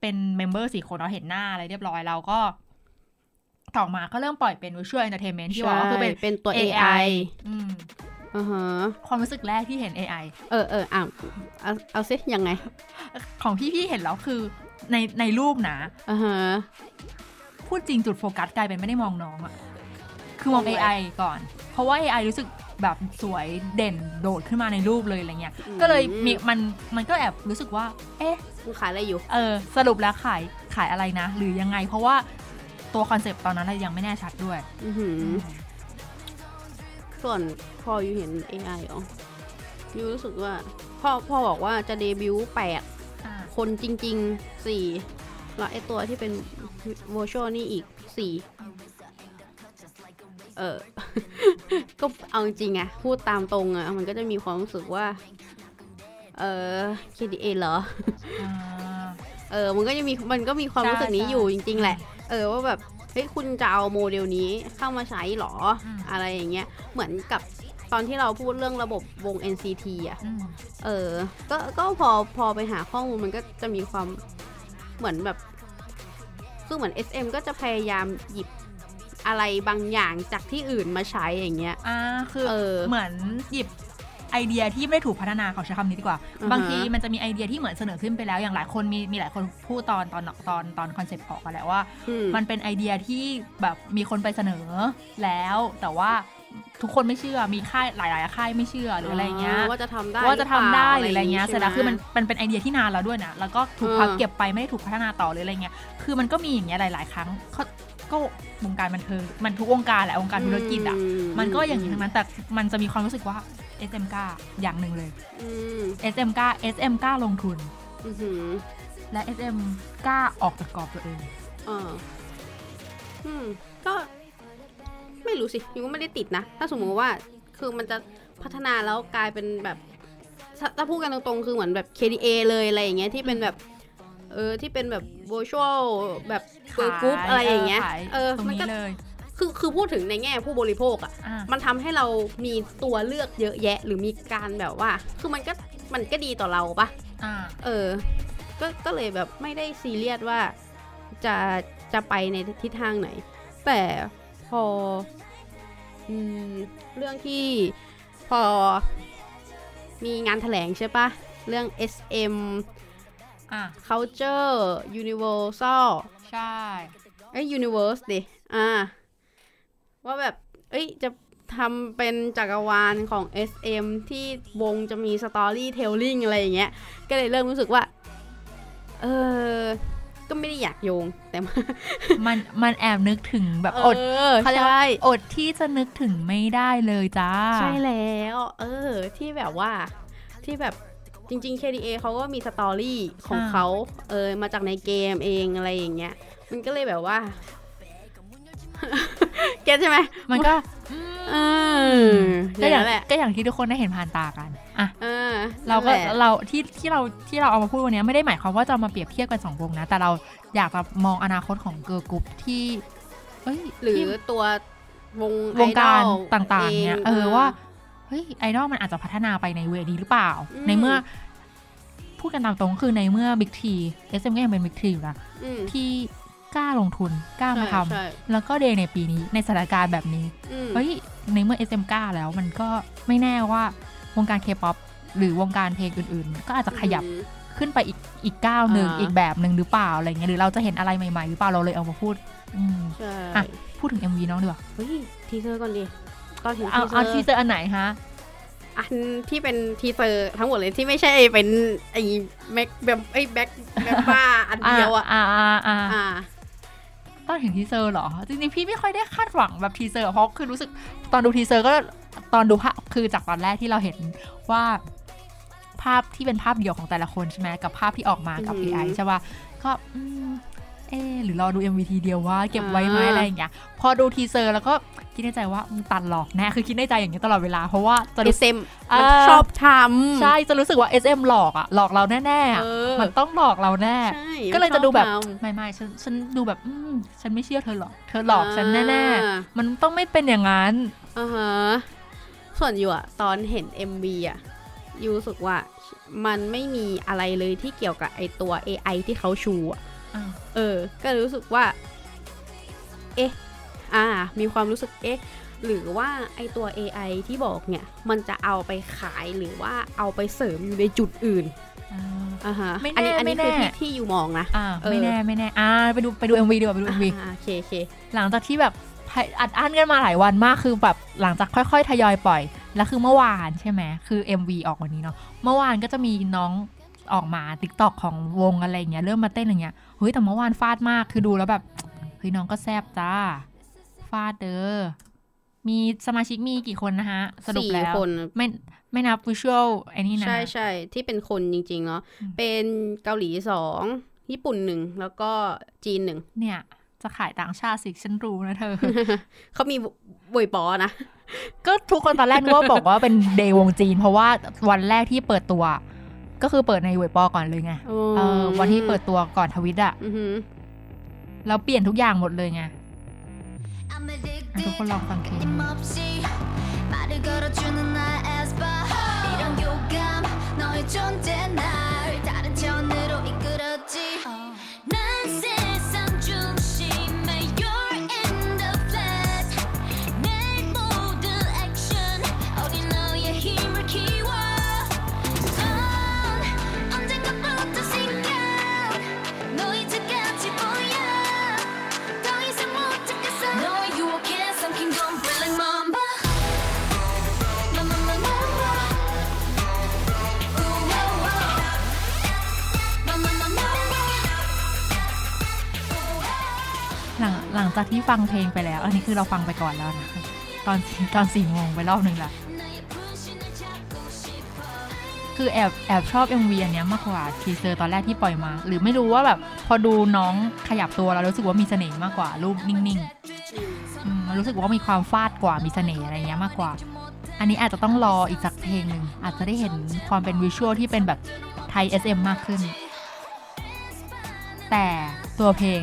เป็น member สี่คนเราเห็นหน้าอะไรเรียบร้อยเราก็ ต่อมาก็เริ่มปล่อยเป็น Visual Entertainment ที่ว่าก็คือเป็นเป็นตัว AI AI อืมอือฮะความรู้สึกแรกที่เห็น AI เออเอออะเอาเอาซิยังไง ของพี่พี่เห็นแล้วคือในในรูปนะอือฮะพูดจริงจุดโฟกัสกลายเป็นไม่ได้มองน้องอะคือมองมองอะไร AI ก่อน เพราะว่า AI รู้สึกแบบสวยเด่นโดดขึ้นมาในรูปเลยอะไรเงี้ย ก็เลยมีมันมันก็แอบรู้สึกว่า เอ๊ะมึงขายอะไรอยู่ เออ สรุปแล้วขายขายอะไรนะ หรือยังไง เพราะว่า ตัวคอนเซปต์ตอนนั้นเรายังไม่แน่ชัดด้วย อือหือส่วนพออยู่เห็น AI อ๋อ you รู้สึกว่าพ่อพ่อบอกว่าจะเดบิวต์แปดอ่าคนจริงๆสี่แล้วไอตัวที่เป็น virtual นี่อีกสี่เออ ก็เอาจริงๆอะพูดตามตรงอะมันก็จะมีความรู้สึกว่า เออ K/DA เหรอ อ่า เออ มันก็ยังมี มันก็มีความรู้สึกนี้ใช่ อยู่จริง ๆ แหละ เออว่าแบบเฮ้ยคุณจะเอาโมเดลนี้เข้ามาใช้เหรออืมอะไรอย่างเงี้ยเหมือนกับตอนที่เราพูดเรื่องระบบวง NCT อะอืมเออก็ก็พอพอไปหาข้อมูลมันก็จะมีความเหมือนแบบคือเหมือน SM ก็จะพยายามหยิบอะไรบางอย่างจากที่อื่นมาใช้อย่างเงี้ยอ่าคือเออเหมือนหยิบ ไอเดียที่ไม่ได้ถูกพัฒนาเขาใช้คำนี้ดีกว่าอือฮะบางทีมันจะมีไอเดียที่เหมือนเสนอขึ้นไปแล้ว อย่างหลายคนมีมีหลายคนพูดตอนตอนตอนตอนคอนเซ็ปต์ออกกันแล้วว่าอืมมันเป็นไอเดียที่แบบมีคนไปเสนอแล้วแต่ว่า ทุกคนไม่เชื่อ มีค่ายหลายๆค่ายไม่เชื่อหรืออะไรเงี้ยว่าจะทำได้ว่าจะทำได้หเปรือล่าอะไรเงี้ยใช่เสร็จแล้วไหคือมันมันเป็นไอเดียที่นานแล้วด้วยนะแล้วก็ถูกพักเออเก็บไปไม่ได้ถูกพัฒนาต่อหรืออะไรเงี้ยคือมันก็มีอย่างเงี้ยหลาย ๆ ครั้งเขาก็วงการบันเทิงมันทุกวงการแหละวงการธุรกิจอะมันก็อย่างนี้ทั้งนั้นแต่มันจะมีความรู้สึกว่า SM กล้าอย่างหนึ่งเลยอืม SM กล้า SM กล้าลงทุนอือหือและ SM กล้าออกจากกรอบตัวเองเอออืมก็ ไม่รู้สิยูก็ไม่ได้ติดนะ ถ้าสมมติว่าคือมันจะพัฒนาแล้วกลายเป็นแบบถ้าถ้าพูดกันตรงๆ คือเหมือนแบบ KDA เลยอะไรอย่างเงี้ยที่เป็นแบบเออที่เป็นแบบ virtual แบบเกิร์ลกรุ๊ปอะไรอย่างเงี้ยขายเออตรงมันนี้ก็เลยคือคือพูดถึงในแง่ผู้บริโภคอะอะมันทำให้เรามีตัวเลือกเยอะแยะ หรือมีการแบบว่า คือมันก็มันก็ดีต่อเราปะอะเออ ก็ก็เลยแบบไม่ได้ซีเรียสว่าจะจะไปในทิศทางไหน แต่ พออืมเรื่องที่พอมีงานแถลงใช่ปะเรื่อง SM อะ culture universal ใช่เอ้ย universe ดิ อ่า ว่าแบบ เอ้ย จะทำเป็นจักรวาลของ SM ที่วงจะมี storytelling อะไรอย่างเงี้ย ก็เลยเริ่มรู้สึกว่า เออ ก็ไม่ได้อยากโยงแต่มันมันมันแอบนึกถึงแบบเออดอเขาเรียกว่าใช่อดที่จะนึกถึงไม่ได้เลยจ้า ใช่แล้ว เออ ที่แบบว่าที่แบบจริง ๆ KDA เขาก็มี story ของอ่าเขาเออมาจากในเกมเองอะไรอย่างเงี้ย มันก็เลยแบบว่า get ใช่ไหมมันก็เออก็อย่างนั้นแหละก็อย่างที่ทุกคนได้เห็นผ่านตากัน อะเออเราก็นั่นแหละเราที่ที่เราที่เราเอามาพูดวันนี้ไม่ได้หมายความว่าจะเอามาเปรียบเทียบกันสองวงนะ แต่เราอยากจะมองอนาคตของเกิร์ลกรุ๊ปที่เอ้ยหรือที่ตัววงวงการไอดอลต่าง ๆ เนี่ยงเออว่าเฮ้ยไอดอลมันอาจจะพัฒนาไปใน way นี้หรือเปล่าอืมในเมื่อ พูดกันตามตรงคือในเมื่อ Big Three SM ก็ยังเป็น Big Three อยู่นะอืมที่ กล้าลงทุนกล้ามาทำใช่ใช่แล้วก็เดย์ในปีนี้ในสถานการณ์แบบนี้อืมเฮ้ยในเมื่อ SM กล้าแล้วมันก็ไม่แน่ว่าวงการเคป๊อปหรือวงการเพลงอื่นๆ ก็อาจจะขยับอืมขึ้นไปอีกอีกก้าวหนึ่งอ่าอีกแบบหนึ่งหรือเปล่าอะไรเงี้ยหรือเราจะเห็นอะไรใหม่ๆ หรือเปล่าเราเลยเอามาพูดอืมใช่อะพูดถึง MV น้องดีกว่าเฮ้ยทีเซอร์ก่อนดิตอนเห็นเอาเอาทีทีเซเซอร์อร์อันไหนฮะอันที่เป็นทีเซอร์ทั้งหมดเลยที่ไม่ใช่เป็นไอ้แม็กแบบไอ้ Black Mamba อันเดียวอะอ่าอ่าอ่าอ่า ตอนเห็นทีเซอร์เหรอ จริงๆ พี่ไม่ค่อยได้คาดหวังแบบทีเซอร์เพราะคือรู้สึกตอนดูทีเซอร์ก็ตอนดูภาพคือจากตอนแรกที่เราเห็นว่าภาพที่เป็นภาพเดียวของแต่ละคนใช่ไหมกับภาพที่ออกมากับอือหือ AI ใช่ป่ะก็อืม เออหรือรอดู MV ทีเดียวว่าเก็บไว้ไหมอ่าอะไรอย่างเงี้ยพอดูทีเซอร์แล้วก็คิดในใจว่ามึงตัดหลอกแน่คือคิดในใจอย่างนี้ยตลอดเวลาเพราะว่าจะเอรู้ SM อ่ามันชอบทำใช่จะรู้สึกว่า SM หลอกอะหลอกเราแน่ๆอะเออมันต้องหลอกเราแน่ใช่ก็เลยจะดูแบบชอทำไม่ไม่ฉันฉันดูแบบอืมฉันไม่เชื่อเธอหรอกเธอหลอกฉันแน่อ่าๆมันต้องไม่เป็นอย่างนั้นอ่าฮะส่วนอยู่อะตอนเห็น MV อะยูรู้สึกว่ามันไม่มีอะไรเลยที่เกี่ยวกับไอตัว AI ที่เขาชูอะ เออ ก็เลยรู้สึกว่า เอ๊ะ อ่า มีความรู้สึก เอ๊ะ หรือว่าไอตัว AI ที่บอกเนี่ย มันจะเอาไปขายหรือว่าเอาไปเสริมอยู่ในจุดอื่นอ่าอ่าฮะไม่แน่อันี้อันนี้ไม่คือแน่ที่ที่ยูมองนะอ่าเออไม่แน่ไม่แน่อ่าไปดูไปดู MV ดีกว่าไปดู MV อ่าโอเคโอเคหลังจากที่แบบอัดอั้นกันมาหลายวันมากคือแบบหลังจากค่อย ๆ ทยอยปล่อย แล้วคือเมื่อวานใช่ไหมคือ MV ออกวันนี้เนาะเมื่อวานก็จะมีน้อง ออกมาติ๊กตอกของวงอะไรอย่างเงี้ยเริ่มมาเต้นอะไรเงี้ยเฮ้ยแต่เมื่อวานฟาดมากคือดูแล้วแบบเฮ้ยน้องก็แซบจ้า ฟาดเด้อมีสมาชิกมีกี่คนนะฮะสรุปสี่แล้วคนไม่ไม่นับวิชวลไอ้นี่นะ ใช่ใช่ที่เป็นคนจริง ๆ เนาะอืมเป็นเกาหลีสองญี่ปุ่นหนึ่งแล้วก็จีนหนึ่งเนี่ย จะขายต่างชาติสิฉันรู้นะเธอ เขามีบวยปอนะ ก็ทุกคนตอนแรกนึกว่าบอกว่าเป็นเดย์วงจีน เพราะว่าวันแรกที่เปิดตัว ก็คือเปิดในเว็บปอก่อนเลยไงเออวันที่เปิดตัวก่อนทวิตอะอือหือแล้วเปลี่ยนทุกอย่างหมดเลยไงอะทุกคนลองฟังเพลง힘 ลังจากที่ฟังเพลงไปแล้ว อันนี้คือเราฟังไปก่อนแล้วนะตอนตอนสี่โมงไปรอบหนึ่งละคือแอบแอบชอบ MV อันนี้มากกว่าทีเซอร์ตอนแรกที่ปล่อยมา หรือไม่รู้ว่าแบบพอดูน้องขยับตัวเรารู้สึกว่ามีเสน่ห์มากกว่า รูปนิ่งๆมันรู้สึกว่ามีความฟาดกว่ามีเสน่ห์อะไรเงี้ยมากกว่า อันนี้อาจจะต้องรออีกสักเพลงหนึ่งอาจจะได้เห็นความเป็น visual ที่เป็นแบบไทย SM มากขึ้น แต่ตัวเพลง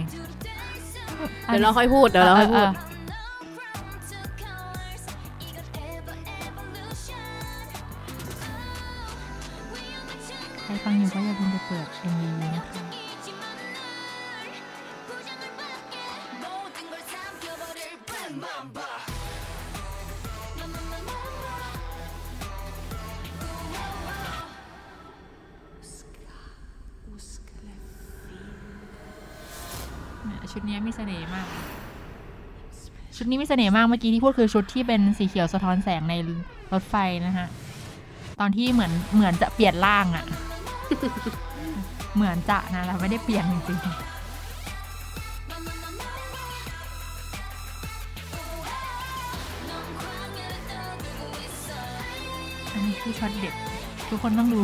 เดี๋ยวเราค่อยพูดเดี๋ยวเราค่อยพูดใครฟังอยู่ก็อย่าลืมไปเปิด MV นะคะ เสน่ห์มาก ชุดนี้มีเสน่ห์มากเมื่อกี้ที่พูดคือชุดที่เป็นสีเขียวสะท้อนแสงในรถไฟนะฮะ ตอนที่เหมือนเหมือนจะเปลี่ยนร่างอะเหมือนจะนะเราไม่ได้เปลี่ยนจริงๆอันนี้คือช็อตเด็ด ทุกคนต้องดู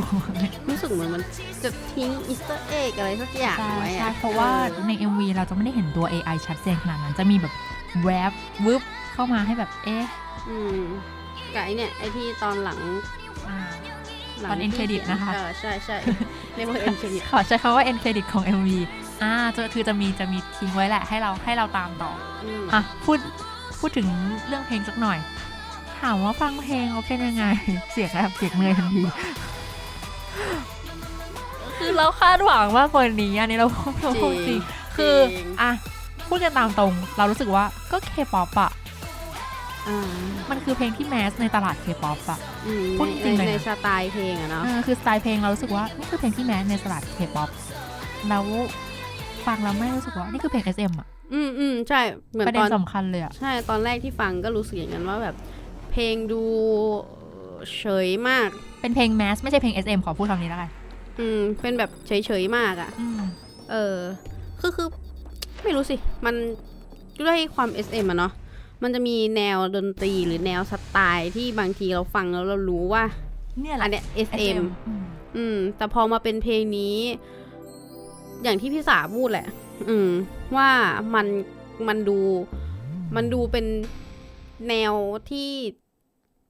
รู้สึกเหมือนมันจะทิ้ง Easter egg อะไรสักอย่างใช่ไว้ใช่อะเพราะว่าใน MV เราจะไม่ได้เห็นตัว AI ชัดเจนขนาดนั้นจะมีแบบแวบวึบเข้ามาให้แบบเอ๊ะอืมกับไอเนี่ย ไอที่ตอนหลังอ่าหลังตอน end credit นะคะเออใช่ใช่ในเมื่อ end credit ขอใช้คำว่า end credit ของ MV อ่าจะคือจะมีจะมีทิ้งไว้แหละให้เราให้เราตามต่ออะพูดพูดถึงเรื่องเพลงสักหน่อย ถามว่าฟังเพลงเขาเป็นยังไง เสียงแบบเสียงเหนื่อยทันที คือเราคาดหวังมากกว่านี้อันนี้เราเราพูดจริงคือจริงอะพูดกันตามตรง เรารู้สึกว่าก็เคป๊อปอะอ่ามันคือเพลงที่ mass ในตลาดเคป๊อปอะอืมพูดจริงๆในเลยนะในสไตล์เพลงอะเนาะเออคือสไตล์เพลงเรารู้สึกว่านี่คือเพลงที่ mass ในตลาดเคป๊อปแล้วฟังแล้วไม่รู้สึกว่านี่คือเพลง SM อะอืมอืมใช่เหมือนประตเด็อนนสำคัญเลยอะใช่ตอนแรกที่ฟังก็รู้สึกอย่างนั้นว่าแบบ เพลงดูเฉยมาก เป็นเพลงแมสไม่ใช่เพลง SM ขอพูดคำนี้แล้วกันอืม เป็นแบบเฉยๆมากอะอืมเออ คือคือ ไม่รู้สิ มันด้วยความ SM อะเนาะ มันจะมีแนวดนตรีหรือแนวสไตล์ที่บางทีเราฟังแล้วเรารู้ว่า เนี่ยแหอัละนเนี้ย SM อืมอืม แต่พอมาเป็นเพลงนี้ อย่างที่พี่สาพูดแหละ อืม ว่ามันมันดู มันดูเป็นแนวที่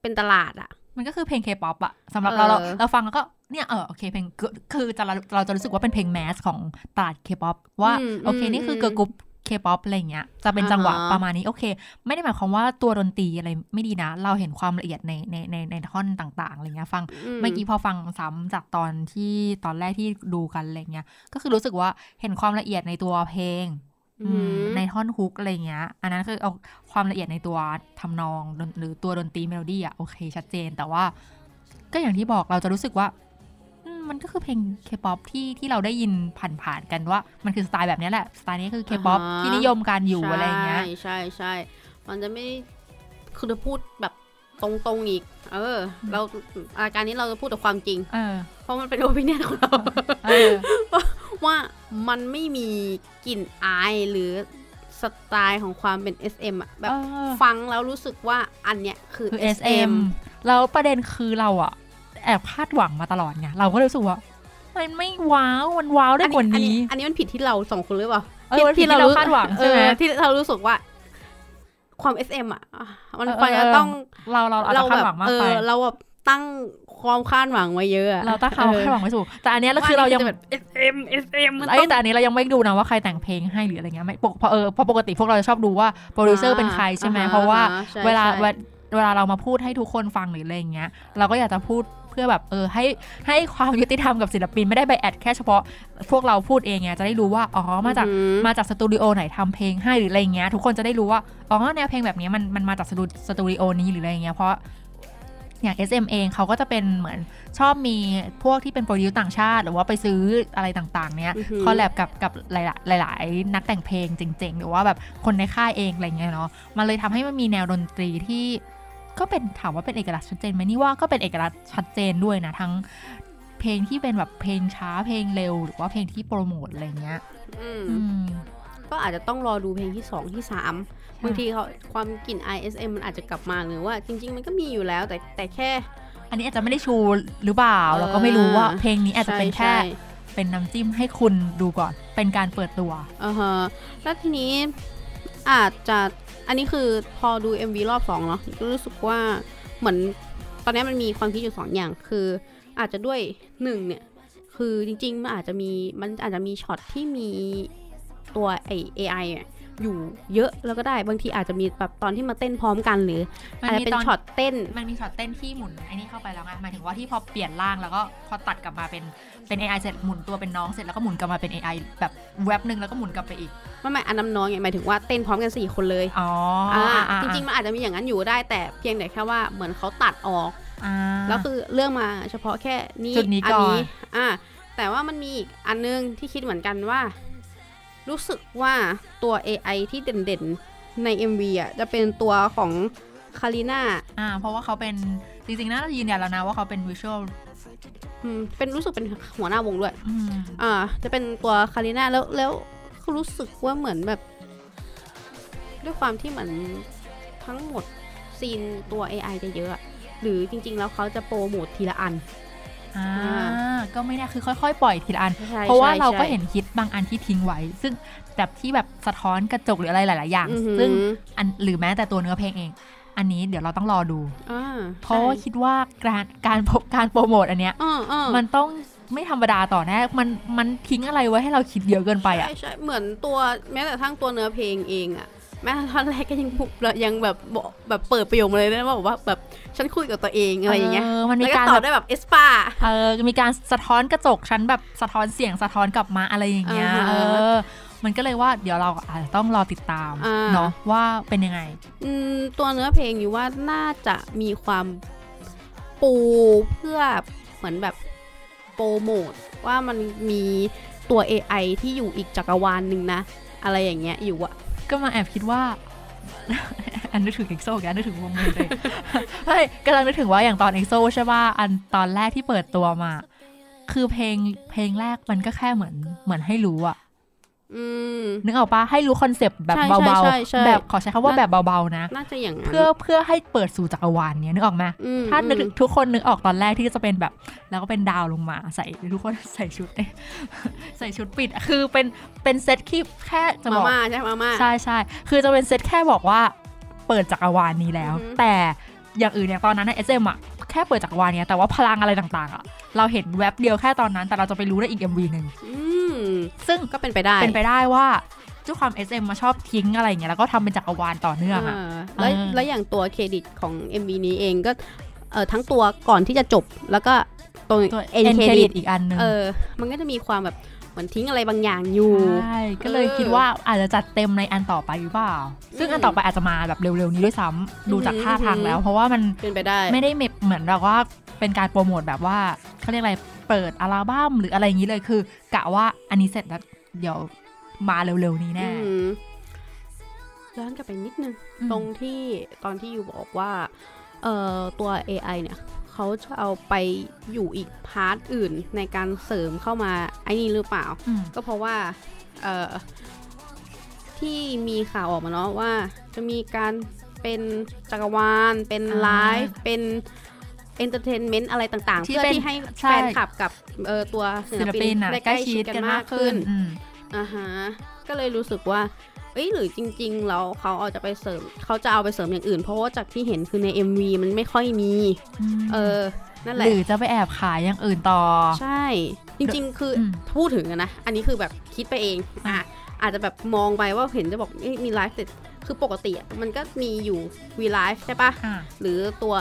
เป็นตลาดอะมันก็คือเพลงเคป๊อปอะสำหรับเออเราเราเราฟังแล้วก็เนี่ยเออโอเคเพลงคือคือจะเราเราจะรู้สึกว่าเป็นเพลง mass ของตลาดเคป๊อปว่าอืมโอเคอืมนี่คือเกิร์ลกรุ๊ปเคป๊อปอะไรอย่างเงี้ยจะเป็นอ่าฮะจังหวะประมาณนี้โอเค ไม่ได้หมายความว่าตัวดนตรีอะไรไม่ดีนะ เราเห็นความละเอียดในในในในท่อนต่างๆอะไรเงี้ยฟังเมื่อกี้พอฟังซ้ำจากตอนที่ตอนแรกที่ดูกันอะไรเงี้ยก็คือรู้สึกว่าเห็นความละเอียดในตัวเพลงอืม ในท่อนฮุกอะไรเงี้ย อันนั้นคือเอาความละเอียดในตัวทำนองดนหรือตัวดนตรีเมโลดี้อะโอเค ชัดเจนแต่ว่า ก็อย่างที่บอกเราจะรู้สึกว่าอืมมันก็คือเพลงเคป๊อปที่ที่เราได้ยินผ่านๆกันว่า มันคือสไตล์แบบเนี้ยแหละ สไตล์นี้คือเคป๊อปอ่าฮะที่นิยมการอยู่อะไรเงี้ย ใช่ใช่ใช่มันจะไม่คือจะพูดแบบตรงๆอีก เออ เราอาการนี้เราจะพูดแต่ความจริงเออเพราะมันเป็นโอปิเนียนของเราเออ ว่ามันไม่มีกลิ่นอายหรือสไตล์ของความเป็น SM อะแบบเออฟังแล้วรู้สึกว่าอันเนี้ยคือคือ SM SM แล้วประเด็นคือเราอะแอบคาดหวังมาตลอดไงเราก็เลยรู้สึกว่า มันไม่ว้าวมันว้าวได้กว่านี้ อันนี้มันผิดที่เราสองคนหรือเปล่าเออมันผิดที่เราคาดหวังใช่ไหมเออที่เรารู้สึกว่าความ SM อะอะมันเออควรจะต้องเราเราอาจจะคาดหวังมากเอไปอเราแบบ ตั้งความคาดหวังไว้เยอะอะเราตั้งความคาดหวังไว้สูงแต่อันเนี้ยเราคือเรายังว่าอันนี้จะแบบ SM SM มันไอ้ต้องแต่อันนี้เรายังไม่ดูนะว่าใครแต่งเพลงให้หรืออะไรเงี้ยไม่ปกเพราะเออเพราะปกติพวกเราจะชอบดูว่าโปรดิวเซอร์เป็นใครใช่ไหมอ่าเพราะว่าอ่าใช่เวลาใช่เวลาเวลาเรามาพูดให้ทุกคนฟังหรืออะไรอย่างเงี้ยเราก็อยากจะพูดเพื่อแบบเออให้ให้ความยุติธรรมกับศิลปินไม่ได้ไปแอดแค่เฉพาะพวกเราพูดเองไงจะได้รู้ว่าอ๋อมาจากอืมมาจากสตูดิโอไหนทำเพลงให้หรืออะไรเงี้ยทุกคนจะได้รู้ว่าอ๋อแนวเพลงแบบนี้มันมันมาจากสตูสตูดิโอนี้หรืออะไรเงี้ยเพราะ อย่าง SM เองเขาก็จะเป็นเหมือนชอบมีพวกที่เป็น produce ต่างชาติ หรือว่าไปซื้ออะไรต่างๆ เนี้ยอือหือ collab กับกับหลายๆหลาย ๆ นักแต่งเพลงเจ๋งๆ หรือว่าแบบคนในค่ายเองอะไรเงี้ยเนาะมันเลยทำให้มันมีแนวดนตรีที่ก็เป็นถามว่าเป็นเอกลักษณ์ชัดเจนไหมนี่ว่าก็เป็นเอกลักษณ์ชัดเจนด้วยนะทั้งเพลงที่เป็นแบบเพลงช้าเพลงเร็ว หรือว่าเพลงที่โปรโมทอะไรเงี้ยอืมอืม ก็อาจจะต้องรอดูเพลงที่สองที่สามบางทีเขาความกลิ่น ISM มันอาจจะกลับมาหรือว่าจริง ๆ มันก็มีอยู่แล้วแต่แต่แค่ อันนี้อาจจะไม่ได้ชูหรือเปล่า เราก็ไม่รู้ว่าเพลงนี้อาจจะเป็นแค่ใช่เป็นน้ำจิ้มให้คุณดูก่อน เป็นการเปิดตัวอ่าฮะแล้วทีนี้อาจจะอันนี้คือพอดู MV รอบสองเนาะก็รู้สึกว่าเหมือนตอนนี้มันมีความคิดอยู่สองอย่าง คืออาจจะด้วยหนึ่งเนี่ย คือจริงๆมันอาจจะมีมันอาจจะมีช็อตที่มี ตัวไอ AI อะอยู่เยอะแล้วก็ได้บางทีอาจจะมีแบบตอนที่มาเต้นพร้อมกันหรือมันอาจจะมีเป็นตอนช็อตเต้น มันมีช็อตเต้นที่หมุนไอ้นี่เข้าไปแล้วไงหมายถึงว่าที่พอเปลี่ยนร่างแล้วก็พอตัดกลับมาเป็นเป็น AI เสร็จหมุนตัวเป็นน้องเสร็จแล้วก็หมุนกลับมาเป็น AI แบบแว็บหนึ่งแล้วก็หมุนกลับไปอีกไม่ไม่อันน้ำน้องไงหมายถึงว่าเต้นพร้อมกันสี่คนเลยอ๋ออ่าอ่าจริงๆมันอาจจะมีอย่างนั้นอยู่ได้แต่เพียงแต่แค่ว่าเหมือนเขาตัดออกอ่าแล้วคือเรื่องมาเฉพาะแค่นี้จุดนี้ก่อนอ่าแต่ว่ามันมีอีกอันนึงที่คิดเหมือนกันว่า รู้สึกว่าตัว AI ที่เด่นๆใน MV อะจะเป็นตัวของคาริน่าอ่า เพราะว่าเขาเป็น จริงๆน่าจะยืนยันแล้วนะว่าเขาเป็น visual อืมเป็นรู้สึกเป็นหัวหน้าวงด้วยอืมอ่า จะเป็นตัวคาริน่าแล้วแล้วรู้สึกว่าเหมือนแบบ ด้วยความที่เหมือนทั้งหมดซีนตัว AI จะเยอะอะหรือจริง ๆ แล้วเขาจะโปรโมททีละอัน อ่าอ่าก็ไม่แน่คือค่อยๆ ปล่อยทีละอันใช่เพราะว่าใช่เราก็ใช่เห็นฮิตบางอันที่ทิ้งไว้ ซึ่งแบบที่แบบสะท้อนกระจกหรืออะไรหลาย ๆ อย่างอือหือซึ่งอันหรือแม้แต่ตัวเนื้อเพลงเอง อันนี้เดี๋ยวเราต้องรอดูอ่าเพราะว่าใช่คิดว่าการการพบการโปรโมทอันเนี้ยอ่าอ่ามันต้องไม่ธรรมดาต่อแน่มันมันทิ้งอะไรไว้ให้เราคิดเยอะเกินไปอะใช่ใช่เหมือนตัวแม้แต่ทั้งตัวเนื้อเพลงเองอะ แม้แต่ท่อนแรกก็ยังบุกยังแบบบอกแบบเปิดประโยคมาเลยนะว่าบอกว่าแบบฉันคุยกับตัวเองอะไรอย่างเงี้ยเออมันมีแล้วก็การตอบแบบได้แบบ aespaเออมีการสะท้อนกระจกชั้นแบบสะท้อนเสียงสะท้อนกลับมาอะไรอย่างเงี้ยอ่าฮะเออมันก็เลยว่าเดี๋ยวเราอาจจะต้องรอติดตามอ่าเนาะว่าเป็นยังไงอืมตัวเนื้อเพลงอยู่ว่าน่าจะมีความปูเพื่อเหมือนแบบโปรโมทว่ามันมีตัว AI ที่อยู่อีกจักรวาลหนึ่งนะ อะไรอย่างเงี้ยอยู่อะ ก็มาแอบคิดว่าอันนึกถึงเอ็กโซกันนึกถึงวงเลยใช่กำลังนึกถึงว่าอย่างตอนเอ็กโซใช่ป่ะอันตอนแรกที่เปิดตัวมา คือเพลงเพลงแรกมันก็แค่เหมือนเหมือนให้รู้อะ นึกออกปะให้รู้ concept แบบใช่เบาใช่ใช่ๆแบบขอใช้คำว่าแบบเบาๆนะน่าจะอย่างนั้นเพื่อเพื่อให้เปิดสู่จักรวาลเนี้ยนึกออกไหมอืมถ้านึกอืมทุกคนนึกออกตอนแรกที่จะเป็นแบบ แล้วก็เป็นดาวลงมาใส่ทุกคนใส่ชุดใส่ชุดปิดคือเป็นเป็นเซตที่แค่จะมาบอกม่าใช่มาม่าใช่ใช่คือจะเป็นเซตแค่บอกว่า เปิดจักรวาลนี้แล้วอือฮึแต่อย่างอื่นอย่างตอนนั้นในเอสเอ็มอะแค่เปิดจักรวาลเนี้ยแต่ว่าพลังอะไรต่างๆอะเราเห็นแว็บเดียวแค่ตอนนั้น แต่เราจะไปรู้ในอีก MV หนึ่งอืมซึ่งก็เป็นไปได้เป็นไปได้ว่าเจ้าความ SM มาชอบทิ้งอะไรอย่างเงี้ยแล้วก็ทำเป็นจักรวาลต่อเนื่องอะอ่าแล้วเออแล้วอย่างตัวเครดิตของ MV นี้เองก็เออทั้งตัวก่อนที่จะจบแล้วก็ตรงตัว end end credit credit อีกอันหนึงเออมันก็จะมีความแบบ เหมือนทิ้งอะไรบางอย่างอยู่ใช่ก็เลยเออคิดว่าอาจจะจัดเต็มในอันต่อไปหรือเปล่า ซึ่งอืมอันต่อไปอาจจะมาแบบเร็วๆนี้ด้วยซ้ำดูจากอือหือท่าทางแล้ว เพราะว่ามันเป็นไปได้ไม่ได้เหมือนแบบว่าเป็นการโปรโมทแบบว่าเขาเรียกอะไรเปิดอัลบั้มหรืออะไรอย่างนี้เลยคือกะว่าอันนี้เสร็จแล้วเดี๋ยวมาเร็วๆนี้แน่อืมย้อนกลับไปนิดนึงอืมตรงที่ตอนที่อยู่บอกว่า เอ่อตัว AI เนี่ย เขาจะเอาไปอยู่อีก part อื่นในการเสริมเข้ามาไอ้นี่หรือเปล่าอืมก็เพราะว่าเอ่อที่มีข่าวออกมาเนาะว่าจะมีการเป็นจักรวาล เป็นอ่าไลฟ์ เป็น entertainment อะไรต่างๆที่เพื่อเป็นที่ให้ใช่แฟนคลับกับเอ่อตัวศิศิลลปิปินนอะได้ใกล้ชิดกันมากขึ้นอืมอ่าฮะก็เลยรู้สึกว่า เอ้ยหรือจริงๆแล้วเขาเอาจะไปเสริมเขาจะเอาไปเสริมอย่างอื่น เพราะว่าจากที่เห็นคือใน MV มันไม่ค่อยมี เออนั่นแหละหรือจะไปแอบขายอย่างอื่นต่อ ใช่ จริง ๆ คืออมพูดถึงอะนะ อันนี้คือแบบคิดไปเองอะอาจจะแบบมองไปว่าเห็นจะบอกเอ้ยมีไลฟ์แต่คือปกติอะมันก็มีอยู่ V Live ใช่ปะอ่าหรือตัว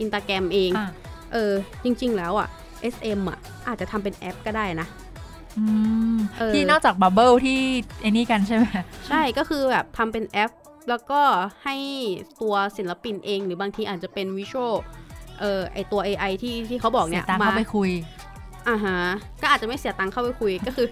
อินตาแกรมเองอ่าเออจริง ๆ แล้วอะ SM อะอาจจะทำเป็นแอปก็ได้นะอืมเออ ที่นอกจาก Bubble ที่ไอ้นี่กันใช่ไหมใช่ก็คือแบบทำเป็นแอป แล้วก็ให้ตัวศิลปินเอง หรือบางทีอาจจะเป็น visual เออไอตัว AI ที่ที่เขาบอกเนี่ยเสียตังค์มาเข้าไปคุยอ่าฮะก็อาจจะไม่เสียตังค์เข้าไปคุยก็คือ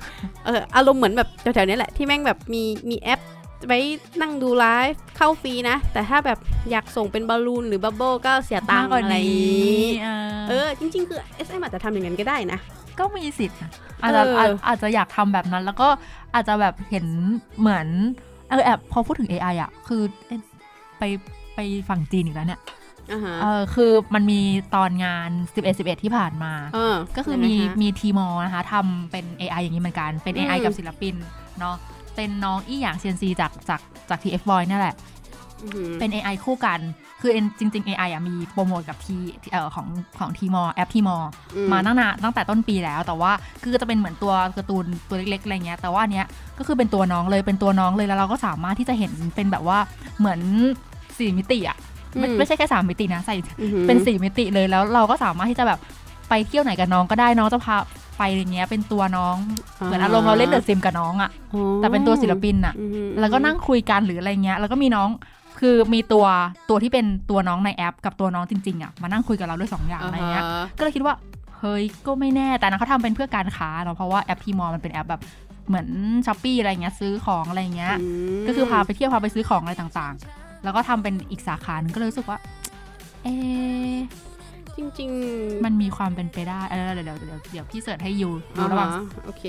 เอออารมณ์เหมือนแบบแถวๆนี้แหละที่แม่งแบบมีมีแอปไว้นั่งดูไลฟ์เข้าฟรีนะ แต่ถ้าแบบอยากส่งเป็นบอลลูนหรือ bubble ก็เสียตังค์มากค์กว่าอะไรอย่างนี้นี้เออเออ จริง ๆ คือ SM อาจจะทำอย่างนั้นก็ได้นะ ก็มีสิทธิ์นะอาจจะเอออาจอาจจะอยากทำแบบนั้น แล้วก็อาจจะแบบเห็นเหมือนเออแอบพอพูดถึง AI อะ คือเอ๊ะไปไปฝั่งจีนอีกแล้วเนี่ยอ่าฮะเออคือมันมีตอนงาน 11 11 ที่ผ่านมาเออก็คือยังไงมีฮะมี Tmall นะคะทำเป็น AI อย่างนี้เหมือนกัน เป็น AI อืมกับศิลปินเนาะเป็นน้องอี้หยางเซียนซีจากจากจาก TF Boy นั่นแหละอื้อหือเป็น AI คู่กัน คือจริง ๆ AI อะมีโปรโมทกับทีเอ่อของของทีมอแอปทีมออืมาตั้งนานตั้งแต่ต้นปีแล้ว แต่ว่าคือจะเป็นเหมือนตัวการ์ตูนตัวเล็กๆอะไรเงี้ยแต่ว่าอันเนี้ยก็คือเป็นตัวน้องเลยเป็นตัวน้องเลยแล้วเราก็สามารถที่จะเห็นเป็นแบบว่าเหมือนสี่มิติอะไม่อืมไม่ใช่แค่สามมิตินะใส่อื้อหือเป็นสี่มิติเลยแล้วเราก็สามารถที่จะแบบไปเที่ยวไหนกับน้องก็ได้น้องจะพาไปอย่างเงี้ยเป็นตัวน้องเหมือนอารมณ์เราเล่น The Sims กับน้องอะอ๋อแต่เป็นตัวศิลปินอะอื้อหือแล้วก็นั่งคุยกันหรืออะไรเงี้ยแล้วก็มีน้อง คือมีตัวตัวที่เป็นตัวน้องในแอป กับตัวน้องจริงๆอะมานั่งคุยกับเราด้วยสองอย่างอะไรเงี้ยอ่าฮะก็เลยคิดว่าเฮ้ยก็ไม่แน่นะแต่เขาทำเป็นเพื่อการค้าเนาะเพราะว่าแอป Tmall มันเป็นแอปแบบเหมือน Shopee อะไรเงี้ยซื้อของอะไรเงี้ยอืมก็คือพาไปเที่ยวพาไปซื้อของอะไรต่างๆ แล้วก็ทำเป็นอีกสาขาหนึ่งก็เลยรู้สึกว่า เอ๊ะจริงมันมีความเป็นไปได้เออเดี๋ยวเดี๋ยวเดี๋ยวเดี๋ยวพี่เสิร์ชให้ยูๆดูระหว่างอ่าฮะโอเค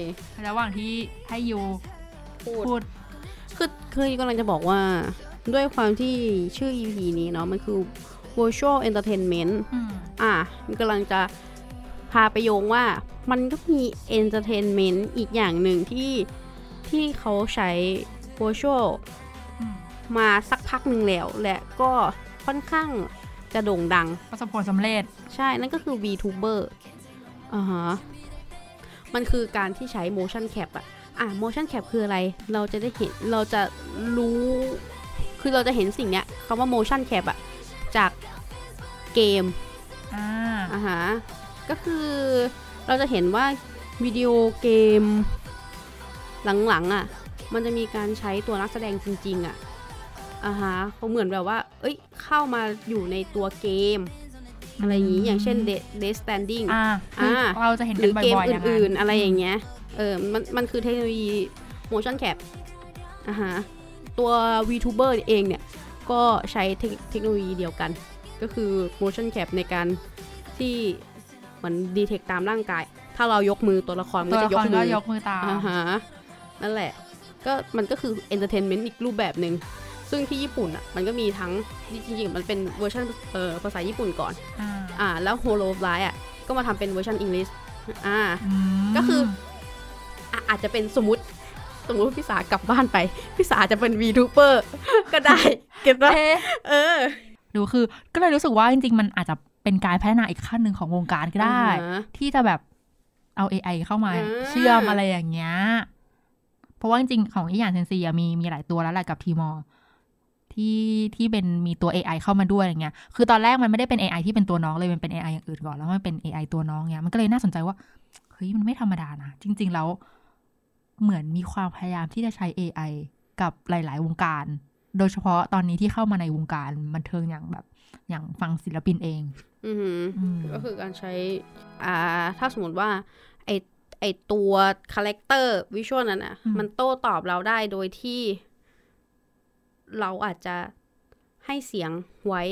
ระหว่างที่ให้ยูพูดพูดคือคือกำลังจะบอกว่า ด้วยความที่ชื่อ EP นี้เนาะมันคือ virtual entertainment อืมอะมันกำลังจะพาไปโยงว่ามันก็มี entertainment อีกอย่างหนึ่งที่ที่เขาใช้ virtual อืมมาสักพักหนึ่งแล้ว และก็ค่อนข้างจะโด่งดัง ประสบผลสำเร็จ ใช่ นั่นก็คือ VTuber อ่าฮะมันคือการที่ใช้ motion cap อะอะ motion cap คืออะไร เราจะได้เห็น เราจะรู้ คือเราจะเห็นสิ่งเนี้ยคำว่า motion cap อะจากเกมอ่าอ่าฮะก็คือเราจะเห็นว่าวิดีโอเกมหลังๆอะมันจะมีการใช้ตัวนักแสดงจริง ๆอะอ่าฮะเขาเหมือนแบบว่า เอ้ย เข้ามาอยู่ในตัวเกม อะไรอย่างงี้ อย่างเช่น Dead Dead Standing อ่าคืออาเราจะเห็นหกัรืนอบ่เกมอยๆอย่างอื่นนั้นๆ อะไรอย่างเงี้ย เออ มัน มันคือเทคโนโลยี motion cap อ่าฮะ ตัว VTuber เองเนี่ย ก็ใช้เทคเทคโนโลยีเดียวกัน ก็คือ motion cap ในการที่เหมือนดีเทคตามร่างกาย ถ้าเรายกมือตัวละครมันตัวก็ละจะยคกรมืก็อยกมือตามอ่าฮะนั่นแหละ ก็มันก็คือ entertainment อีกรูปแบบหนึ่งซึ่งที่ญี่ปุ่นอะมันก็มีทั้งจริงๆมันเป็นเวอร์ชันเอ่อภาษาญี่ปุ่นก่อนอ่าอ่าแล้ว Holo of Light อะก็มาทำเป็นเวอร์ชันอังกฤษอ่ามก็คืออะอาจจะเป็นสมมติ สมมติว่าพี่สากลับบ้านไปพี่สาจะเป็น VTuber ก็ได้ เก็ตปะเอ๊ะเออดูคือ ก็เลยรู้สึกว่าจริง ๆ มันอาจจะเป็นการพัฒนาอีกขั้นหนึ่งของวงการก็ได้อ่าฮะที่จะแบบเอา AI เข้ามาอ่าเชื่อมอะไรอย่างเงี้ยเพราะว่าจริงๆของอีหยานเซนซีอะมีมีหลายตัวแล้วแหละกับทีมอที่ที่เป็นมีตัว AI เข้ามาด้วยอะไรเงี้ย คือตอนแรกมันไม่ได้เป็น AI ที่เป็นตัวน้องเลยมันเป็น AI อย่างอื่นก่อนแล้วมันเป็น AI ตัวน้องเงี้ย มันก็เลยน่าสนใจว่า เฮ้ย มันไม่ธรรมดานะ จริง ๆ แล้ว เหมือนมีความพยายามที่จะใช้ AI กับหลาย ๆ วงการ โดยเฉพาะตอนนี้ที่เข้ามาในวงการบันเทิงอย่างแบบ อย่างฟังศิลปินเอง อือหืออืมก็คือการใช้ อ่า ถ้าสมมติว่า ไอไอตัว character visual นั้นอะ มันโต้ตอบเราได้โดยที่ เราอาจจะให้เสียงไว้อื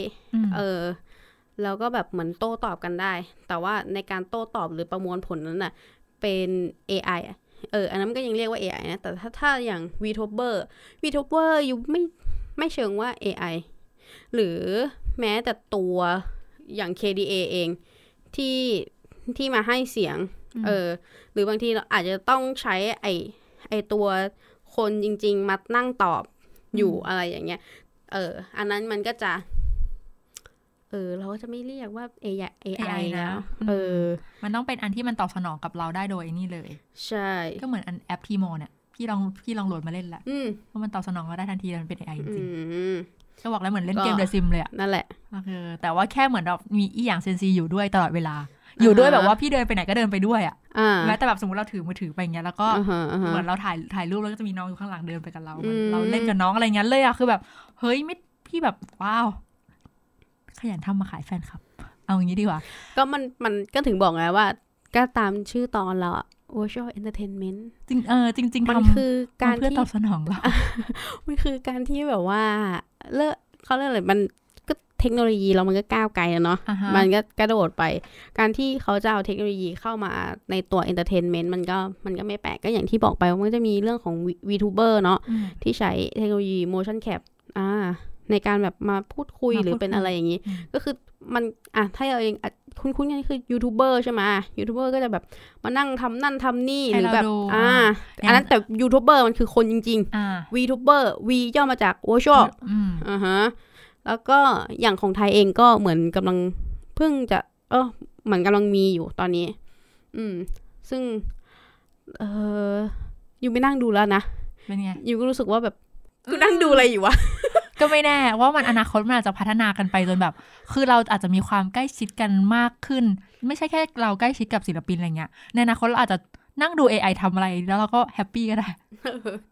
มเออแล้วก็แบบเหมือนโต้ตอบกันได้ แต่ว่าในการโต้ตอบหรือประมวลผลนั้นน่ะ เป็น AI อะ เอออันนั้นมันก็ยังเรียกว่า AI นะ แต่ถ้าถ้าอย่าง VTuber VTuber อยู่ไม่ไม่เชิงว่า AI หรือแม้แต่ตัวอย่าง KDA เองที่ที่มาให้เสียงอืมเออ หรือบางทีเราอาจจะต้องใช้ไอไอตัวคนจริง ๆ มานั่งตอบอยู่อะไรอย่างเงี้ย เออ อันนั้นมันก็จะเออ เราก็จะไม่เรียกว่า AI AI นะแล้วอืมเออ มันต้องเป็นอันที่มันตอบสนองกับเราได้โดยไอ้นี่เลย ใช่ ก็เหมือนอันแอปทีโมเนี่ย พี่ลองพี่ลองโหลดมาเล่นแหละอืมเพราะมันตอบสนองเราได้ทันทีมันเป็น AI จอืริงมๆก็บอกแล้วเหมือนเล่นเกมก็เดอะซิมเลยอะนั่นแหละก็คือแต่ว่าแค่เหมือนแบบมีอีอย่างเซนซีอยู่ด้วยตลอดเวลา อยู่ด้วยแบบว่าพี่เดินไปไหนก็เดินไปด้วยอะอ่าแม้แต่แบบสมมติเราถือมือถือไปอย่างเงี้ยแล้วก็อ่าฮะอ่าฮะเหมือนเราถ่ายถ่ายรูปแล้วก็จะมีน้องอยู่ข้างหลังเดินไปกับเราเหมือนอืมเราเล่นกับน้องอะไรเงี้ยเลยอะคือแบบ เฮ้ยไม่พี่แบบว้าวข ยันทำมาขายแฟนคลับ เอาอย่างนี้ดีกว่า ก็มันมันก็ถึงบอกไงว่า ก็ตามชื่อตอนเราอะ virtual entertainment จริงเออจริง ๆ มันทำคือการทำเพื่อที่ตอบสนองเรา มันคือการที่แบบว่าเลิกเขาเรียกอะไรมันก็เทคโนโลยีเรามันก็ก้าวไกลอะเนาะอ่าฮะมันก็กระโดดไป การที่เขาจะเอาเทคโนโลยีเข้ามาในตัว entertainment มันก็มันก็ไม่แปลกก็อย่างที่บอกไปว่ามันจะมีเรื่องของ VTuber เนาะอืมที่ใช้เทคโนโลยี motion cap อ่า ในการแบบมาพูดคุยมาพูดหรือเป็นคุยอะไรอย่างนี้อืมก็คือมันอะถ้าเราเองอะคุ้นๆกันคือยูทูบเบอร์ใช่ไหมยูทูบเบอร์ก็จะแบบมานั่งทำนั่นทำนี่ให้หรือแบบเราดูอ่าอย่างอันนั้นแต่ยูทูบเบอร์มันคือคนจริงอ่าๆ VTuber V ย่อมาจาก virtual อืมอ่าฮะแล้วก็อย่างของไทยเองก็เหมือนกำลังเพิ่งจะ เออเหมือนกำลังมีอยู่ตอนนี้ อืม ซึ่ง เออยูไม่นั่งดูแล้วนะเป็นไงยูก็รู้สึกว่าแบบกูนั่งดูอะไรอยู่วะ ก็ไม่แน่ว่ามันอนาคตมันอาจจะพัฒนากันไปจนแบบ คือเราอาจจะมีความใกล้ชิดกันมากขึ้น ไม่ใช่แค่เราใกล้ชิดกับศิลปินอะไรเงี้ยในอนาคตเราอาจจะนั่งดู AI ทำอะไรแล้วเราก็ happy ก็ได้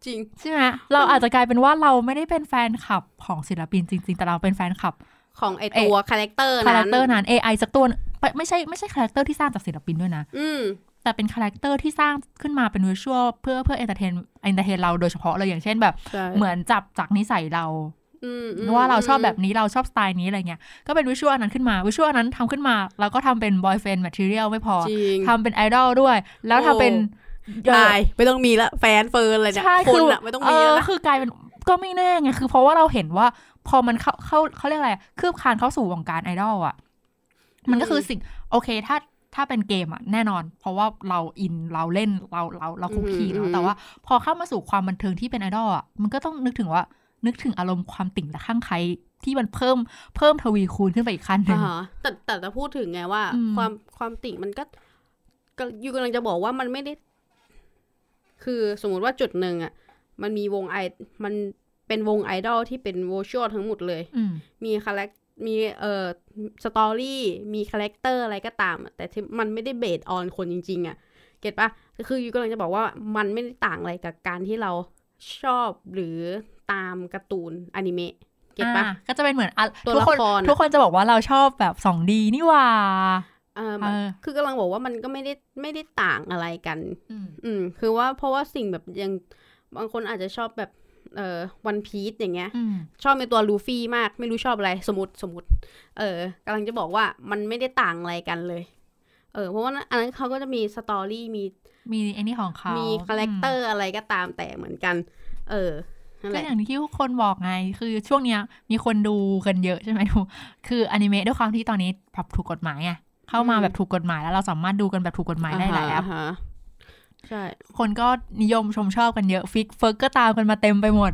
จริงใช่ไหมเราอาจจะกลายเป็นว่าเราไม่ได้เป็นแฟนคลับของศิลปินจริง ๆ แต่เราเป็นแฟนคลับของไอตัว character นั้น character นั้น AI สักตัวไม่ไม่ใช่ไม่ใช่ character ที่สร้างจากศิลปินด้วยนะ อืมแต่เป็น character ที่สร้างขึ้นมาเป็น visual เพื่อเพื่อ entertain entertain เราโดยเฉพาะเลยอย่างเช่นแบบใช่เหมือนจับจากนิสัยเรา อืมอืมว่าเราชอบแบบนี้เราชอบสไตล์นี้อะไรเงี้ย ก็เป็น visual อันนั้นขึ้นมา visual อันนั้นทำขึ้นมาแล้วก็ทำเป็น boyfriend material ไม่พอจริงทำเป็นไอดอลด้วย แล้วทำเป็นตายไม่ต้องมีละแฟนเฟิร์นอะไรเนี่ยใช่คคืนออะไม่ต้องเอมีอแล้วนะคือกลายเป็นก็ไม่แน่ไงคือเพราะว่าเราเห็นว่าพอมันเข้าเข้าเขาเรียกอะไรคืบคลานเข้าสู่วงการไอดอลอะ มันก็คือสิ่งโอเคถ้าถ้าเป็นเกมอะแน่นอน เพราะว่าเราอินเราเล่นเราเราเราคุกคีเนาะแต่ว่าพอเข้ามาสู่ความบันเทิงที่เป็นไอดอลอะมันก็ต้องนึกถึงว่า นึกถึงอารมณ์ความติ่งและข้างใครที่มันเพิ่มเพิ่มทวีคูณขึ้นไปอีกขั้นหนึ่อ่างฮะแต่แต่จะพูดถึงไงว่าอืมความความติ่งมันก็ก็อยู่กำลังจะบอกว่ามันไม่ได้ คือสมมุติว่าจุดหนึ่งอะมันมีวงไอมันเป็นวงไอดอลที่เป็นว i ช a l ทั้งหมดเลยอืมมี charac มีเอ่อ story มี character อะไรก็ตามอะแต่ที่มันไม่ได้ based on คนจริง ๆอะ get ปะคือยูกำลังจะบอกว่ามันไม่ได้ต่างอะไรกับการที่เราชอบหรือ ตามการ์ตูนอนิเมะ get ปะอ่าก็จะเป็นเหมือนอะตัวทุกคนละครอะทุกคนจะบอกว่าเราชอบแบบ 2D นี่หว่าเออเออคือกำลังบอกว่ามันก็ไม่ได้ไม่ได้ต่างอะไรกันอืมอืมคือว่าเพราะว่าสิ่งแบบยังบางคนอาจจะชอบแบบเอ่อวันพีซอย่างเงี้ยอืมชอบในตัวลูฟี่มากไม่รู้ชอบอะไรสมมติสมมติ เออกำลังจะบอกว่ามันไม่ได้ต่างอะไรกันเลย เออเพราะว่าอันนั้นเขาก็จะมี story มีมีไอ้นี่ของเขามีมี character อะไรก็ตามแต่เหมือนกัน เออนั่นแห ก็อย่างที่ทุกคนบอกไง คือช่วงเนี้ย มีคนดูกันเยอะใช่ไหมทุกคืออนิเมะด้วยความที่ตอนนี้ปรับถูกกฎหมายไงเข้ามาอืมแบบถูกกฎหมายแล้วเราสามารถดูกันแบบถูกกฎหมายได้หลายแอปอ่าฮะใช่คนก็นิยมชมชอบกันเยอะฟิกเฟิร์กก็ตามกันมาเต็มไปหมด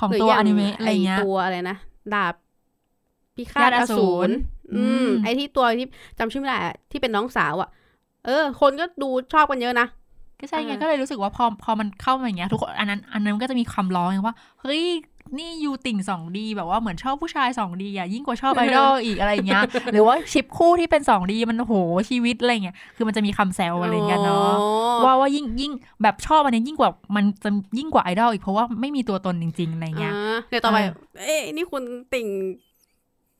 ของหรืตัวย่างอนิเมะอะไรเงี้ยตัวอะไรนะดาบพิฆาญาตติออสูสูรรอือืมมไอที่ตัวที่จำชื่อไม่ได้อะที่เป็นน้องสาวอะ เออ คนก็ดูชอบกันเยอะนะ ก็ใช่ไงอ่าก็เลยรู้สึกว่าพอพอมันเข้ามาอย่างเงี้ยทุกคนอันนั้นอันนั้นก็จะมีคำร้องไงว่าเฮ้ยนี่ยูติ่งสองดีแบบว่าเหมือนชอบผู้ชายสองดีอะยิ่งกว่าชอบไอดอลอีกอะไรอย่างเงี้ย หรือว่าชิปคู่ที่เป็นสองดีมันโหชีวิตอะไรเงี้ยคือมันจะมีคำแซวอะไรอย่างเงี้ยเนาะอ๋อว่าว่ายิ่งยิ่งแบบชอบอันนี้ยิ่งกว่ามันจะยิ่งกว่าไอดอลอีกเพราะว่าไม่มีตัวตนจริง ๆ อะไรเงี้ยอ่าเดี๋ยวต่อไปเออเอ้ยนี่คุณติ่ง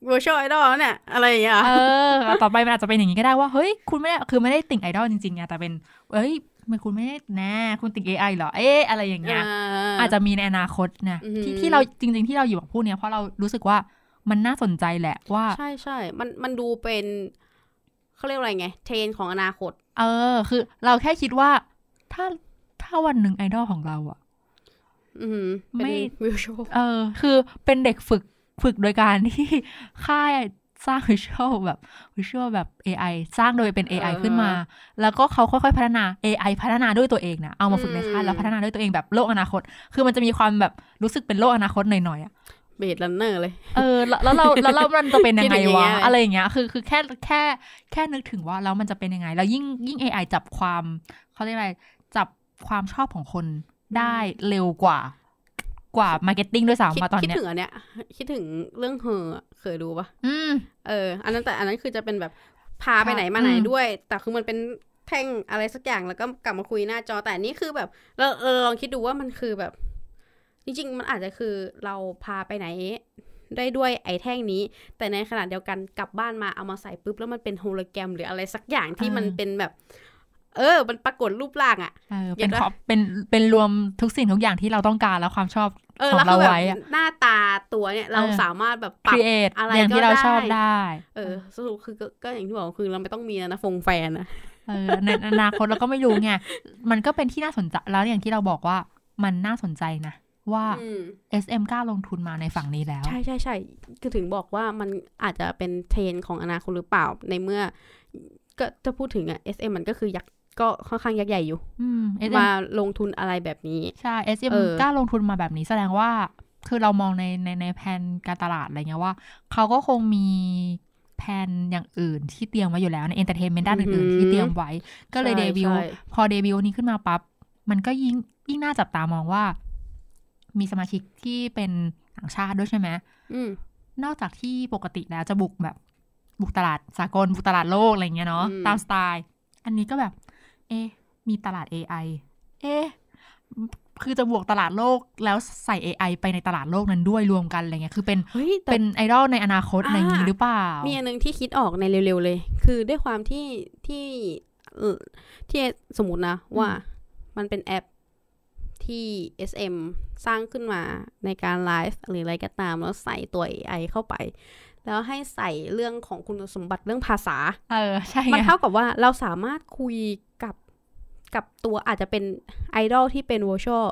virtual idol แล้วเนี่ยอะไรอย่างเงี้ยเออ ต่อไปมันอาจจะเป็นอย่างนี้ก็ได้ว่า เฮ้ย คุณไม่ได้คือไม่ได้ติ่งไอดอลจริงๆไงแต่เป็นเอ้ยทำไมันคุณไม่ได้แน่คุณติ่ง AI เหรอ เอ๊ะอะไรอย่างเงี้ย อาจจะมีในอนาคตนะอือหือที่ที่เราจริง ๆ ที่เราอยู่กับผู้เนี้ยเพราะเรารู้สึกว่ามันน่าสนใจแหละว่า ใช่ใช่มันมันดูเป็นเขาเรียกว่าอะไรไง เทรนด์ของอนาคต เออ คือเราแค่คิดว่า ถ้าถ้าวันหนึ่งไอดอลของเราอะอืมเป็นไม่ virtual เออ คือเป็นเด็กฝึกฝึกโดยการที่ค่าย สร้างวิชวลแบบวิชวลแบบ AI สร้างโดยเป็น AI อ่าฮะขึ้นมา แล้วก็เขาค่อยๆพัฒนา AI พัฒนาด้วยตัวเองนะเอามาฝึกในค่ายอืมแล้วพัฒนาด้วยตัวเองแบบโลกอนาคต คือมันจะมีความแบบรู้สึกเป็นโลกอนาคตหน่อยๆอะ Blade Runner เลย เออแล้วแล้วเราแล้วเรามันจะเป็นยังไงคิดอย่างเงี้วะยเลยอะไรอย่างเงี้ย คือคือแค่แค่แค่นึกถึงว่าแล้วมันจะเป็นยังไง แล้วยิ่งยิ่ง AI จับความเขาเรียกอะไร จับความชอบของคนได้เร็วกว่า กว่า marketing ด้วยคิดซ้ำมาตอนคิดเนี้ยถึงอันเนี้ยคิดถึงเรื่องเฮออะเคยดูปะอืมเออ อันนั้นแต่อันนั้นคือจะเป็นแบบพาไปค่ะไหนมาไหนอืมด้วย แต่คือมันเป็นแท่งอะไรสักอย่างแล้วก็กลับมาคุยหน้าจอแต่อันนี้คือแบบ เราเราลองคิดดูว่ามันคือแบบ จริงๆ มันอาจจะคือเราพาไปไหนได้ด้วยไอ้แท่งนี้ แต่ในขณะเดียวกันกลับบ้านมาเอามาใส่ปุ๊บแล้วมันเป็นโฮโลแกรมหรืออะไรสักอย่างที่มันเป็นแบบ เออ มันปรากฏรูปร่างอะเออเก็เป็ตนปะขอบเป็นเป็นรวมทุกสิ่งทุกอย่างที่เราต้องการแล้วความชอบเออของแล้วคือแบบเราไว้อะหน้าตาตัวเนี่ยเราเออสามารถแบบปรับ create อะไรอย่างที่ก็เราได้ชอบได้ เออสรุปคือก็ก็อย่างที่บอกคือเราไม่ต้องมีนะฟงแฟนนะเออในอนาคตเราก็ไม่รู้ไงมันก็เป็นที่น่าสนใจแล้วอย่างที่เราบอกว่ามันน่าสนใจนะว่าอืม SM กล้าลงทุนมาในฝั่งนี้แล้ว ใช่ใช่ใช่คือถึงบอกว่ามันอาจจะเป็นเทรนด์ของอนาคตหรือเปล่าในเมื่อ ก็จะพูดถึงอะ SM มันก็คือยักษ์ ก็ค่อนข้างยักษ์ใหญ่อยู่อืม SM มาลงทุนอะไรแบบนี้ ใช่ SM เออกล้าลงทุนมาแบบนี้แสดงว่า คือเรามองในในในแผนการตลาดอะไรเงี้ยว่า เขาก็คงมีแผนอย่างอื่นที่เตรียมไว้อยู่แล้วใน entertainment ด้านอื่นๆที่เตรียมไว้ ก็เลยใช่เดบิวต์ใช่พอเดบิวต์นี้ขึ้นมาปั๊บ มันก็ยิ่งยิ่งน่าจับตามองว่า มีสมาชิกที่เป็นต่างชาติด้วยใช่ไหมอืมนอกจากที่ปกติแล้วจะบุกแบบบุกตลาดสากลบุกตลาดโลกอะไรเงี้ยเนาะอืมตามสไตล์ อันนี้ก็แบบ เอ๊ะ มีตลาด AI เอ๊ะ คือจะบวกตลาดโลกแล้วใส่ AI ไปในตลาดโลกนั้นด้วยรวมกันอะไรเงี้ย คือเป็นเฮ้ยแต่เป็นไอดอลในอนาคตอ่าอะไรอย่างนี้หรือเปล่า มีอันหนึงที่คิดออกในเร็วๆเลย คือด้วยความที่ที่เอ่อที่สมมตินะว่ามันเป็นแอปที่ SM สร้างขึ้นมาในการไลฟ์หรืออะไรก็ตาม แล้วใส่ตัว AI เข้าไป แล้วให้ใส่เรื่องของคุณสมบัติเรื่องภาษา เออ ใช่ มันไงเท่ากับว่าเราสามารถคุย กับกับตัวอาจจะเป็นไอดอลที่เป็นวอช a l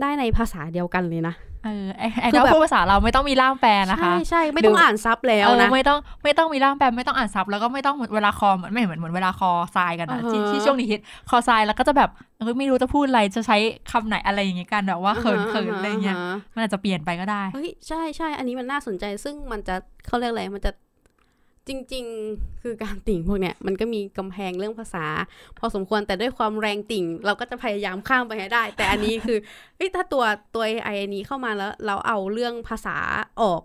ได้ในภาษาเดียวกันเลยนะเออไอไอคืดออลแบบพูดภาษาเราไม่ต้องมีล่ามแปลนะคะใช่ใช่ไม่หรือต้องอ่าน sub แล้วเออนะไม่ต้องไม่ต้องมีล่ามแปลไม่ต้องอ่าน sub แล้วก็ไม่ต้องเหมือนเวลาคอมไม่เหมือนเหมือนเวลาคอทรายกันอะอ่าฮะที่ที่ช่วงนี้ฮิตคอทรายแล้วก็จะแบบเออไม่รู้จะพูดอะไรจะใช้คำไหนอะไรอย่างเงี้ยกันแบบว่าเขินเขินอะไรเงี้ยาฮะมันอาจจะเปลี่ยนไปก็ได้เฮ้ยใช่ใช่อันนี้มันน่าสนใจซึ่งมันจะเขาเรียกอะไรมันจะ จริง ๆ คือการติ่งพวกเนี้ยมันก็มีกำแพงเรื่องภาษา พอสมควรแต่ด้วยความแรงติ่ง เราก็จะพยายามข้ามไปให้ได้ แต่อันนี้คือเฮ้ยถ้าตัวตัว AI อันนี้เข้ามาแล้ว เราเอาเรื่องภาษาออก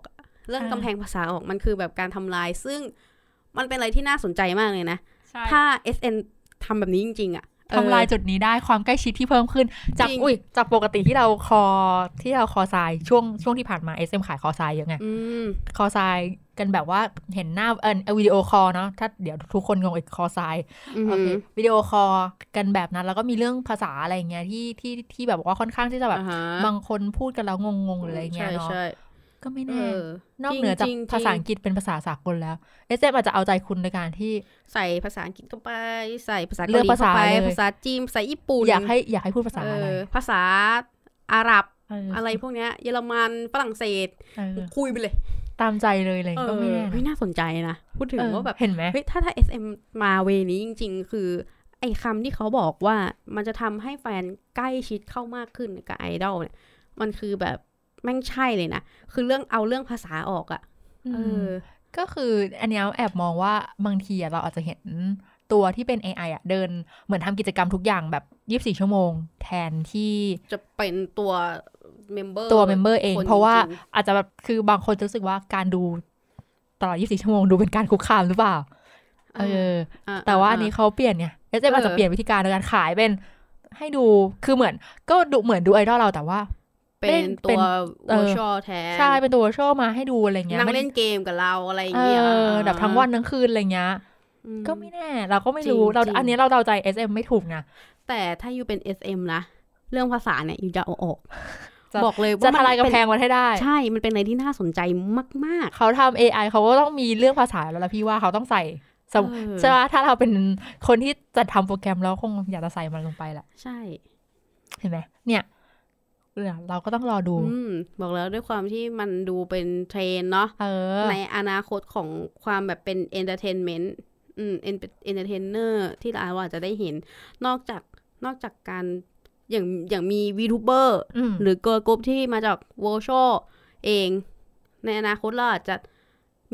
เรื่องอ่ากำแพงภาษาออกมันคือแบบการทำลาย ซึ่งมันเป็นอะไรที่น่าสนใจมากเลยนะใช่ถ้า SN ทำแบบนี้จริง ๆอะเออทำลายจุดนี้ได้ความใกล้ชิดที่เพิ่มขึ้น จากจริงอุ้ยจากปกติที่เราคอที่เราคอทรายช่วงช่วงที่ผ่านมา SM ขายคอทรายเยอะไงอืมคอทราย กันแบบว่าเห็นหน้าเออ video call เนาะถ้าเดี๋ยวทุกคนงงอีกคอทรายอืมโอเค video call กันแบบนั้น แล้วก็มีเรื่องภาษาอะไรอย่างเงี้ยที่ที่ที่แบบว่าค่อนข้างที่จะแบบอ่าฮะบางคนพูดกันแล้วงงๆหรืออะไรเงี้ยใช่เนาะใช่ก็ไม่เอแน่อนอกเหนือจากจริงๆภาษาอังกฤษเป็นภาษาสากลแล้ว SM อาจจะเอาใจคุณในการที่ใส่ภาษาอังกฤษเข้าไป ใส่ภาษาเลืเกาอกหลีภาษาเข้าไปเลยภาษาจีนภาษาญี่ปุ่นอยากให้อยากให้พูดภาษาเออะไรอภาษาอาหรับเอออะไรพวกเนี้ยเยอรมันฝรั่งเศสเออคุยไปเลย ตามใจเลยอะไรก็ไม่แน่เฮ้ยนะน่าสนใจนะ พูดถึงเออว่าแบบเห็นไหมเฮ้ยถ้าถ้า SM มาเวนี้จริง ๆ คือ ไอ้คำที่เขาบอกว่ามันจะทำให้แฟนใกล้ชิดเข้ามากขึ้นกับไอดอลเนี่ย มันคือแบบแม่งใช่เลยนะ คือเรื่องเอาเรื่องภาษาออกอะ่ะเออก็คืออันเนี้ยแอบมองว่าบางทีอะเราอาจจะเห็น ตัวที่เป็น AI อะเดินเหมือนทำกิจกรรมทุกอย่างแบบ 24 ชั่วโมง แทนที่จะเป็นตัว member ตัว member เองคนเพราะว่าจริงอาจจะแบบคือบางคนจะรู้สึกว่าการดูตลอด 24 ชั่วโมงดูเป็นการคุกคามหรือเปล่าๆเอออะแต่ว่าะอันนี้เขาเปลี่ยนไง SM อาจจะเปลี่ยนวิธีการในการขายเป็นให้ดูคือเหมือน ก็ดูเหมือนดูไอดอลเราแต่ว่าเป็นเป็ตันวเออวอชอแทนใช่เป็นตัวโชว์มาให้ดูอะไรเงี้ยนั่งไม่เล่นเกมกับเราอะไรอย่างเอเงี้ยอแบบทั้งวันทั้งคืนอะไรเงี้ยอื ก็ไม่แน่ เราก็ไม่รู้จริงเราจริงอันนี้เราเดาใจ SM ไม่ถูกนะแต่ถ้าอยู่เป็น SM นะ เรื่องภาษาเนี่ยอยู่จะเอาออกจะบอกเลยจะว่าทลายมันกำแพงมันให้ได้ ใช่ มันเป็นอะไรที่น่าสนใจมากเขาทำ AI เขาก็ต้องมีเรื่องภาษาแล้วละพี่ว่าเขาต้องใส่สมเออใช่ไหมถ้าเราเป็นคนที่จะทำโปรแกรมแล้วคงอยากจะใส่มันลงไปแหละๆใช่ เห็นไหมเนี่ยเนี่ยเราก็ต้องรอดูอืมบอกแล้วด้วยความที่มันดูเป็นเทรนด์เนาะเออในอนาคตของความแบบเป็น entertainment อืมเอน entertainer ที่เราอาจจะได้เห็น นอกจากนอกจากการอย่างอย่างมี VTuber อืมหรือ girl group ที่มาจากวอลชเอง ในอนาคตเราอาจจะ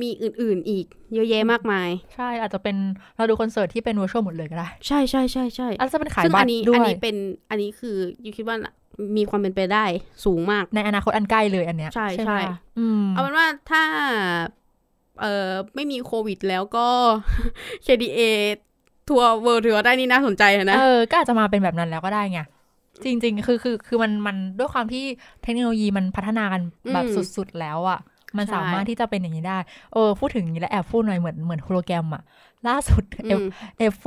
มีอื่น ๆ อีกเยอะแยะมากมาย ใช่อาจจะเป็นเราดูคอนเสิร์ตที่เป็น virtual หมดเลยก็ได้ ใช่ใช่ใช่ใช่อาจจะเป็นขายซึ่งบัอัตรนี้ด้วอันยนี้เป็นอันนี้คือ you คิดว่ามีความเป็นไปได้สูงมากในอนาคตอันใกล้เลยอันเนี้ยใช่ไหมใช่อืมเอาเป็นว่าถ้า เอ่อไม่มีโควิดแล้วก็ KDA ทัวร์ world tour ได้นี่น่าสนใจนะเออก็อาจจะมาเป็นแบบนั้นแล้วก็ได้ไงจริง ๆ คือคือคือมันมันด้วยความที่เทคโนโลยีมันพัฒนากันแบบอืมสุดๆแล้วอะ มันใช่สามารถที่จะเป็นอย่างนี้ได้เออพูดถึงอย่างนี้แล้วแอบพูดหน่อยเหมือนเหมือนโฮโลแกรมอะล่าสุดอืม F4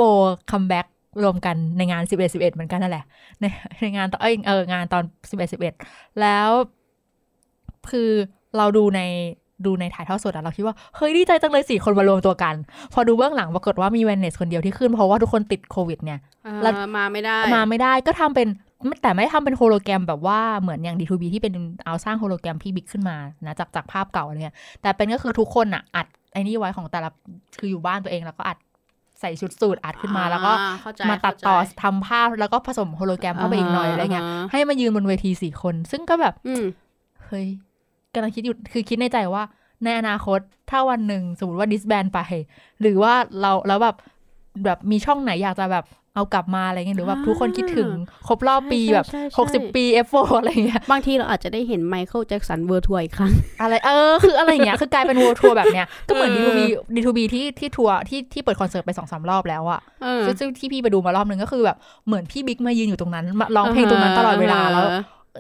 comeback รวมกันในงาน 11 11 เหมือนกันนั่นแหละ ในในงานตอนเอยเอองานตอน 11 11 แล้ว คือเราดูใน ดูในถ่ายทอดสดอะเราคิดว่า เฮ้ยดีใจจังเลยสี่คนมารวมตัวกัน พอดูเบื้องหลังปรากฏว่ามี Vanness คนเดียวที่ขึ้น เพราะว่าทุกคนติดโควิดเนี่ยอ่าแล้วมาไม่ได้มาไม่ได้ก็ทำเป็นแต่ไม่ได้ทำเป็นโฮโลแกรมแบบว่าเหมือนอย่าง D2B ที่เป็นเอาสร้างโฮโลแกรมพี่บิ๊กขึ้นมานะจากจากภาพเก่าอะไรเนี่ยแต่เป็นก็คือทุกคนอะอัดไอ้นี่ไว้ของแต่ละคืออยู่บ้านตัวเองแล้วก็อัดใส่ชุดสูทอัดขึ้นมาแล้วก็อ่าเข้าใจมาตัดต่อเข้าใจทำภาพแล้วก็ผสมโฮโลแกรมเข้าไปอีกหน่อยอะไรเงี้ยให้มายืนบนเวทีสี่คน ซึ่งก็แบบอืมเฮ้ย กำลังคิดอยู่คือคิดในใจว่า ในอนาคตถ้าวันหนึ่งสมมติว่า disband ไป หรือว่าเราแล้วแบบแบบมีช่องไหนอยากจะแบบเอากลับมาอะไรเงี้ยหรือแบบทุกคนคิดถึงครบรอบปีใช่แบบใช่ใช่หกสิบปี F4 อะไรเงี้ยบางทีเราอาจจะได้เห็นไมเคิลแจ็คสัน world tour อีกครั้ง อะไรเออ คืออะไรเงี้ยคือกลายเป็น world tour แบบเนี้ย ก็เหมือน D2B D2B ที่ที่ทัวร์ที่ที่เปิดคอนเสิร์ตไปสองสามรอบแล้วอะเออซึ่งซึ่งที่พี่ไปดูมารอบนึงก็คือแบบเหมือนพี่บิ๊กมายืนอยู่ตรงนั้นมาร้องเพลงตรงนั้นตลอดเวลาแล้ว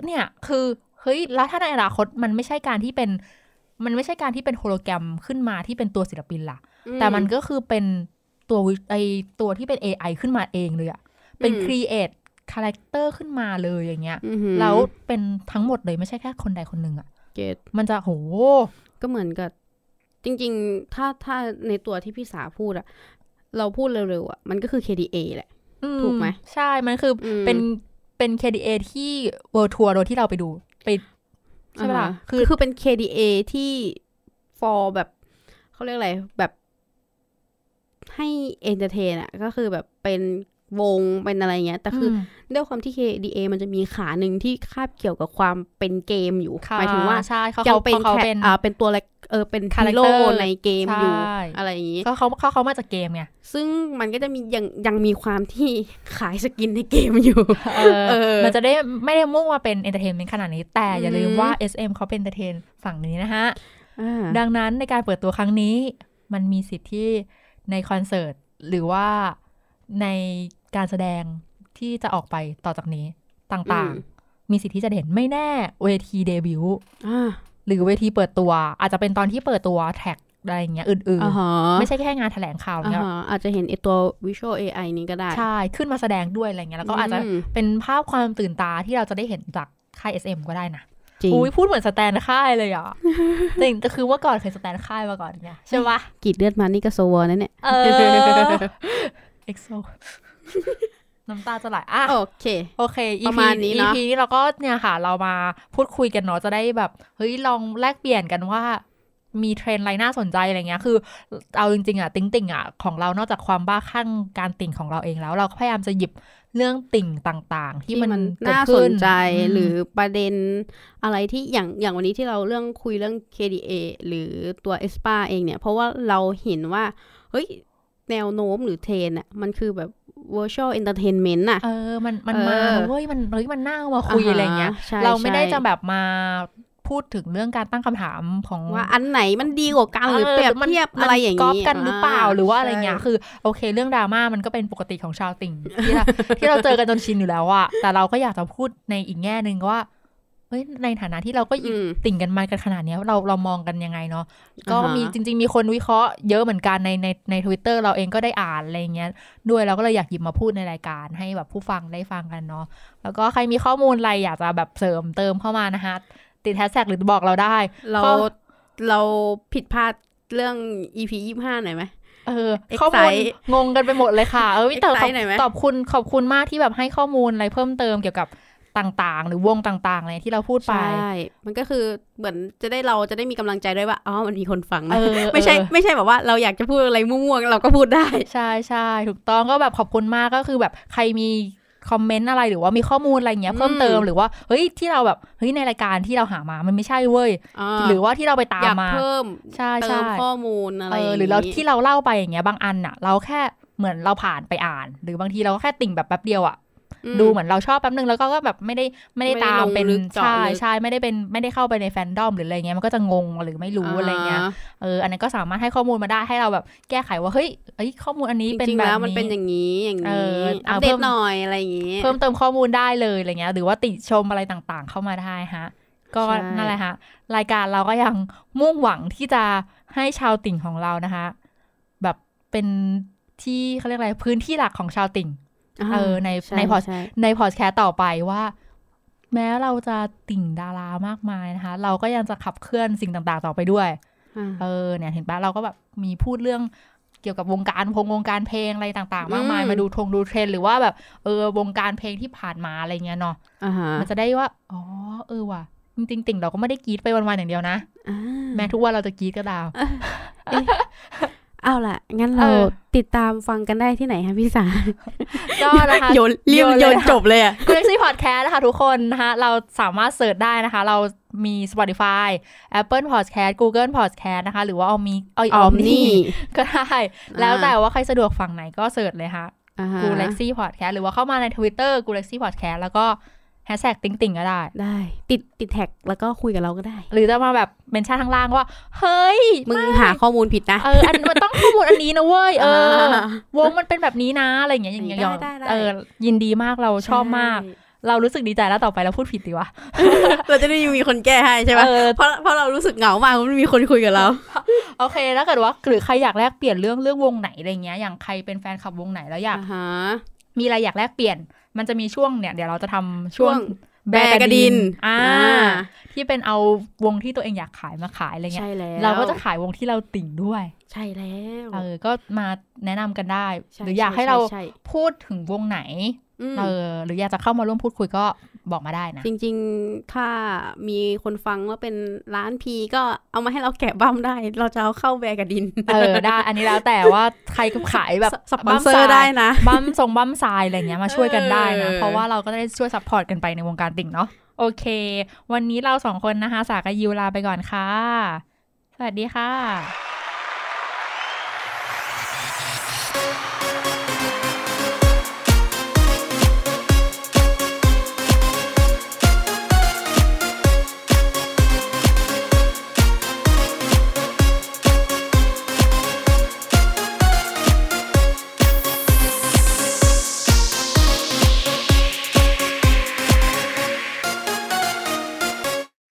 เนี่ยคือ เฮ้ย แล้วถ้าในอนาคตมันไม่ใช่การที่เป็น มันไม่ใช่การที่เป็นโฮโลแกรมขึ้นมาที่เป็นตัวศิลปินล่ะ แต่มันก็คือเป็นตัววิไอตัวที่เป็น AI ขึ้นมาเองเลยอะเป็น create character ขึ้นมาเลยอย่างเงี้ยอือหือแล้วเป็นทั้งหมดเลยไม่ใช่แค่คนใดคนหนึ่งอะเกตมันจะโห ก็เหมือนกับจริง ๆ ถ้าถ้าในตัวที่พี่สาพูดอะเราพูดเร็วๆอะมันก็คือ KDA แหละอืถูกไหม ใช่ มันคืออมเป็นเป็น KDA ที่ World Tour โดยที่เราไปดู ไปใช่ปะล่ะาฮคือคือเป็น KDA ที่ for แบบเขาเรียกอะไรแบบให้ entertain อะก็คือแบบเป็น วงเป็นอะไรเงี้ย แต่คืออมด้วยความที่ KDA มันจะมีขาหนึ่งที่คาบเกี่ยวกับความเป็นเกมอยู่ค่ะหมายถึงว่าใช่เขายัเขางเป็นเขาแค่เป็นอ่าเป็นตัวเล็กเออเป็นฮี Character โร่ในเกมอยู่ใช่อะไรอย่างนี้ก็เขาเขาเขามาจากเกมไงซึ่งมันก็จะมียังยังมีความที่ขาย skin ในเกมอยู่เออเออมันจะได้ไม่ได้มุ่งมาเป็น entertainment ขนาดนี้ แต่อย่าลืมอืมว่า SM เขาเป็น entertain ฝั่งนี้นะฮะอ่าดังนั้นในการเปิดตัวครั้งนี้ มันมีสิทธิ์ที่ในคอนเสิร์ตหรือว่า ในการแสดงที่จะออกไปต่อจากนี้ต่างอืมๆมีสิทธิ์ที่จะเห็นไม่แน่เวทีเดบิวต์อ่าหรือเวทีเปิดตัว อาจจะเป็นตอนที่เปิดตัวแท็กอะไรอย่างเงี้ยอื่นอ่าฮะๆไม่ใช่แค่งานแถลงข่าวอ่าเนี่ยฮะอาจจะเห็นไอตัว Visual AI นี้ก็ได้ ใช่ ขึ้นมาแสดงด้วยอะไรเงี้ยแล้วก็อาจจะอืมเป็นภาพความตื่นตาที่เราจะได้เห็นจากค่าย SM ก็ได้นะจริงอุ้ยพูดเหมือนสแตนค่ายเลยอะจริงแต่คือว่าก่อนเคย stan ค่ายมาก่อนเนี่ยใช่ปะกรีดเลือดมานี่ก็โซวอนั่นเนี่ย เออเอ็กโซน้ำตาจะไหลอะโอเค โอเค EP ประมาณนี้เนอะ EP นี้เราก็เนี่ยค่ะ เรามาพูดคุยกันเนาะ จะได้แบบ เฮ้ย ลองแลกเปลี่ยนกันว่า มีเทรนด์อะไรน่าสนใจอะไรเงี้ย คือ เอาจริงๆอะ ติ่งติ่งๆอะ ของเรา นอกจากความบ้าคลั่งการติ่งของเราเองแล้ว เราก็พยายามจะหยิบเรื่องติ่งต่างๆ ที่ที่มันมันเกิดน่าสขึ้นใจมหรือประเด็นอะไรที่อย่างอย่างวันนี้ที่เราเรื่องคุยเรื่อง KDA หรือตัว e s p a เองเนี่ย เพราะว่าเราเห็นว่า เฮ้ย แนวโน้มหรือเทรนอะมันคือแบบ virtual entertainment น่ะเออ มันมันเออมาเว้ยมันเฮ้ยมันน่าเอามาคุยอ่าฮะอะไรเงี้ยใช่เราไม่ได้ใช่จะแบบมาพูดถึงเรื่องการตั้งคำถามของว่าอันไหนมันดีกว่ากันหรือเปรียบมันเทียบมันอะไรอย่างก๊อปนี้กันหรือเปล่าาหรือว่าอะไรเงี้ยใช่คือ โอเค เรื่องดราม่ามันก็เป็นปกติของชาวติ่งที่เราที่เราเจอกันจนชินอยู่แล้วอะแต่เราก็อยากจะพูดในอีกแง่หนึ่งว่า เฮ้ยในฐานะที่เราก็อืมติ่งกันมากันขนาดเนี้ยเราเรามองกันยังไงเนาะก็อ่าฮะมีจริง ๆ มีคนวิเคราะห์เยอะเหมือนกันในในในทวิตเตอร์เราเองก็ได้อ่านอะไรเงี้ยด้วยเราก็เลยอยากหยิบมาพูดในรายการให้แบบผู้ฟังได้ฟังกันเนาะแล้วก็ใครมีข้อมูลอะไรอยากจะแบบเสริมเติมเข้ามานะคะติดแฮชแท็กหรือบอกเราได้ เราข้อเราผิดพลาดเรื่อง EP ยี่ห้าหน่อยไหมเออ Excite ข้อมูลงงกันไปหมดเลยค่ะ เออพี่เต๋อขอบ Excite หน่อยไหมขอบคุณขอบคุณมากที่แบบให้ข้อมูลอะไรเพิ่มเติมเกี่ยวกับ ต่างๆ หรือวงต่างๆอะไรที่เราพูดไป ใช่ มันก็คือเหมือนจะได้เราจะได้มีกำลังใจด้วยว่า อ๋อ มันมีคนฟังเอนะอไม่ใช่เออไม่ใช่แบบว่าเราอยากจะพูดอะไรมั่วๆ เราก็พูดได้ ใช่ใช่ถูกต้องก็แบบขอบคุณมากก็คือแบบใครมีคอมเมนต์อะไรหรือว่ามีข้อมูลอะไรเงี้ยเพิ่มเติมอืมหรือว่าเฮ้ยที่เราแบบเฮ้ยในรายการที่เราหามามันไม่ใช่เว้ยหรือว่าที่เราไปตามอยากมาเพิ่มใช่เติใช่มข้อมูลอะไรเออย่างอนี้หรือเราที่เราเล่าไปอย่างเงี้ยบางอันอะ เราแค่เหมือนเราผ่านไปอ่าน หรือบางทีเราก็แค่ติ่งแบบแป๊บเดียวอะอื ดูเหมือนเราชอบแป๊บนึงแล้วก็แบบไม่ได้ไม่ได้ไม่ได้ตามลงเป็นลึกเจาะใช่ลึกใช่ไม่ได้เป็นไม่ได้เข้าไปในแฟนดอมหรืออะไรเงี้ยมันก็จะงงหรือไม่รู้อะไรเงี้ยเอออันนั้นก็สามารถให้ข้อมูลมาได้ให้เราแบบแก้ไขว่าเฮ้ยเอ้ยข้อมูลอันนี้จเป็นริงๆแบบแล้วมันนี้เป็นอย่างนี้อย่างเอนี้ออัเอาปเดเพิ่ตมหน่อยอะไรอย่างนี้เพิ่มเติมข้อมูลได้เลยอะไรเงี้ยหรือว่าติชมอะไรต่างๆ เข้ามาได้ฮะก็ใช่นั่นแหละฮะรายการเราก็ยังมุ่งหวังที่จะให้ชาวติ่งของเรานะคะ แบบเป็นที่เขาเรียกอะไรพื้นที่หลักของชาวติ่ง เออในช่ในพอดช่ในพอดแคสต์ต่อไปว่า แม้เราจะติ่งดารามากมายนะคะ เราก็ยังจะขับเคลื่อนสิ่งต่างๆ ต่อไปด้วยอ่าเออเนี่ยเห็นปะเราก็แบบมีพูดเรื่องเกี่ยวกับวงการพงวงการเพลงอะไรต่างๆ มากมายอืมมาดูทงดูเทรนด์หรือว่าแบบเออวงการเพลงที่ผ่านมาอะไรเงี้ยเนาะอ่าฮะมันจะได้ว่าอ๋อเออว่ะจริงๆติ่งเราก็ไม่ได้กรีดไปวันๆอย่างเดียวนะอ่าแม้ทุกวันเราจะกรีดก็ตาม เอาล่ะ งั้นเราเออติดตามฟังกันได้ที่ไหนคะพี่สาก็นะคะโยนเรียบโยนเลยโยนค่ะจบเลยอะกูเล็กซี่พอดแคสต์นะคะทุกคนนะคะเราสามารถเสิร์ชได้นะคะ เรามี Spotify Apple Podcast Google Podcast นะคะ หรือว่าเอามีเอาออมนี่ก็ได้ แล้วแต่ว่าใครสะดวกฝั่งไหนก็ search เลยค่ะอ่าฮะกูเล็กซี่พอดแคสต์หรือว่าเข้ามาใน Twitter กูเล็กซี่พอดแคสต์แล้วก็ แฮชแท็กติงติงก็ได้ ได้ ติดติดแท็กแล้วก็คุยกับเราก็ได้ หรือจะมาแบบ mention ข้างล่างว่า เฮ้ย มึงหาข้อมูลผิดนะ เอออันมันต้องข้อมูลอันนี้นะเว้ย เอออ่าวงมันเป็นแบบนี้นะ อะไรอย่างเงี้ยอย่างเงี้ยได้ได้ได้เออ ยินดีมากเราชอบมากเรารู้สึกดีใจแล้วต่อไปเราพูดผิดดีวะ เราจะได้มีคนแก้ให้ใช่ไหมเออเพราะเพราะเรารู้สึกเหงามากมันไม่มีคนคุยกับเรา โอเคถ้าเกิดว่าหรือใครอยากแลกเปลี่ยนเรื่องเรื่องวงไหนอะไรเงี้ย อย่างใครเป็นแฟนคลับวงไหนแล้วอยากอ่าฮะมีอะไรอยากแลกเปลี่ยน มันจะมีช่วงเนี่ย เดี๋ยวเราจะทำช่วงช่วงแบร์กระดินอ่าอ่า ที่เป็นเอาวงที่ตัวเองอยากขายมาขายอะไรเงี้ย ใช่แล้ว เราก็จะขายวงที่เราติ่งด้วย ใช่แล้ว เออ ก็มาแนะนำกันได้ใช่หรืออยากช่ให้เราใช่พูดถึงวงไหนอืม เออหรืออยากจะเข้ามาร่วมพูดคุยก็บอกมาได้นะ จริง ๆ ถ้ามีคนฟังว่าเป็นร้านพีก็เอามาให้เราแกะบ้ามได้ เราจะเอาเข้าแบร์กับดิน เออได้ อันนี้แล้วแต่ว่าใครก็ขายแบบสปอนเซอร์ได้นะบั้มทรงบั้มทรายอะไรเงี้ยมาช่วยกันได้นะเออเพราะว่าเราก็ได้ช่วยซัพพอร์ตกันไปในวงการติ่งเนาะโอเค วันนี้เราสองคนนะคะ สากบยิวลาไปก่อนค่ะ สวัสดีค่ะ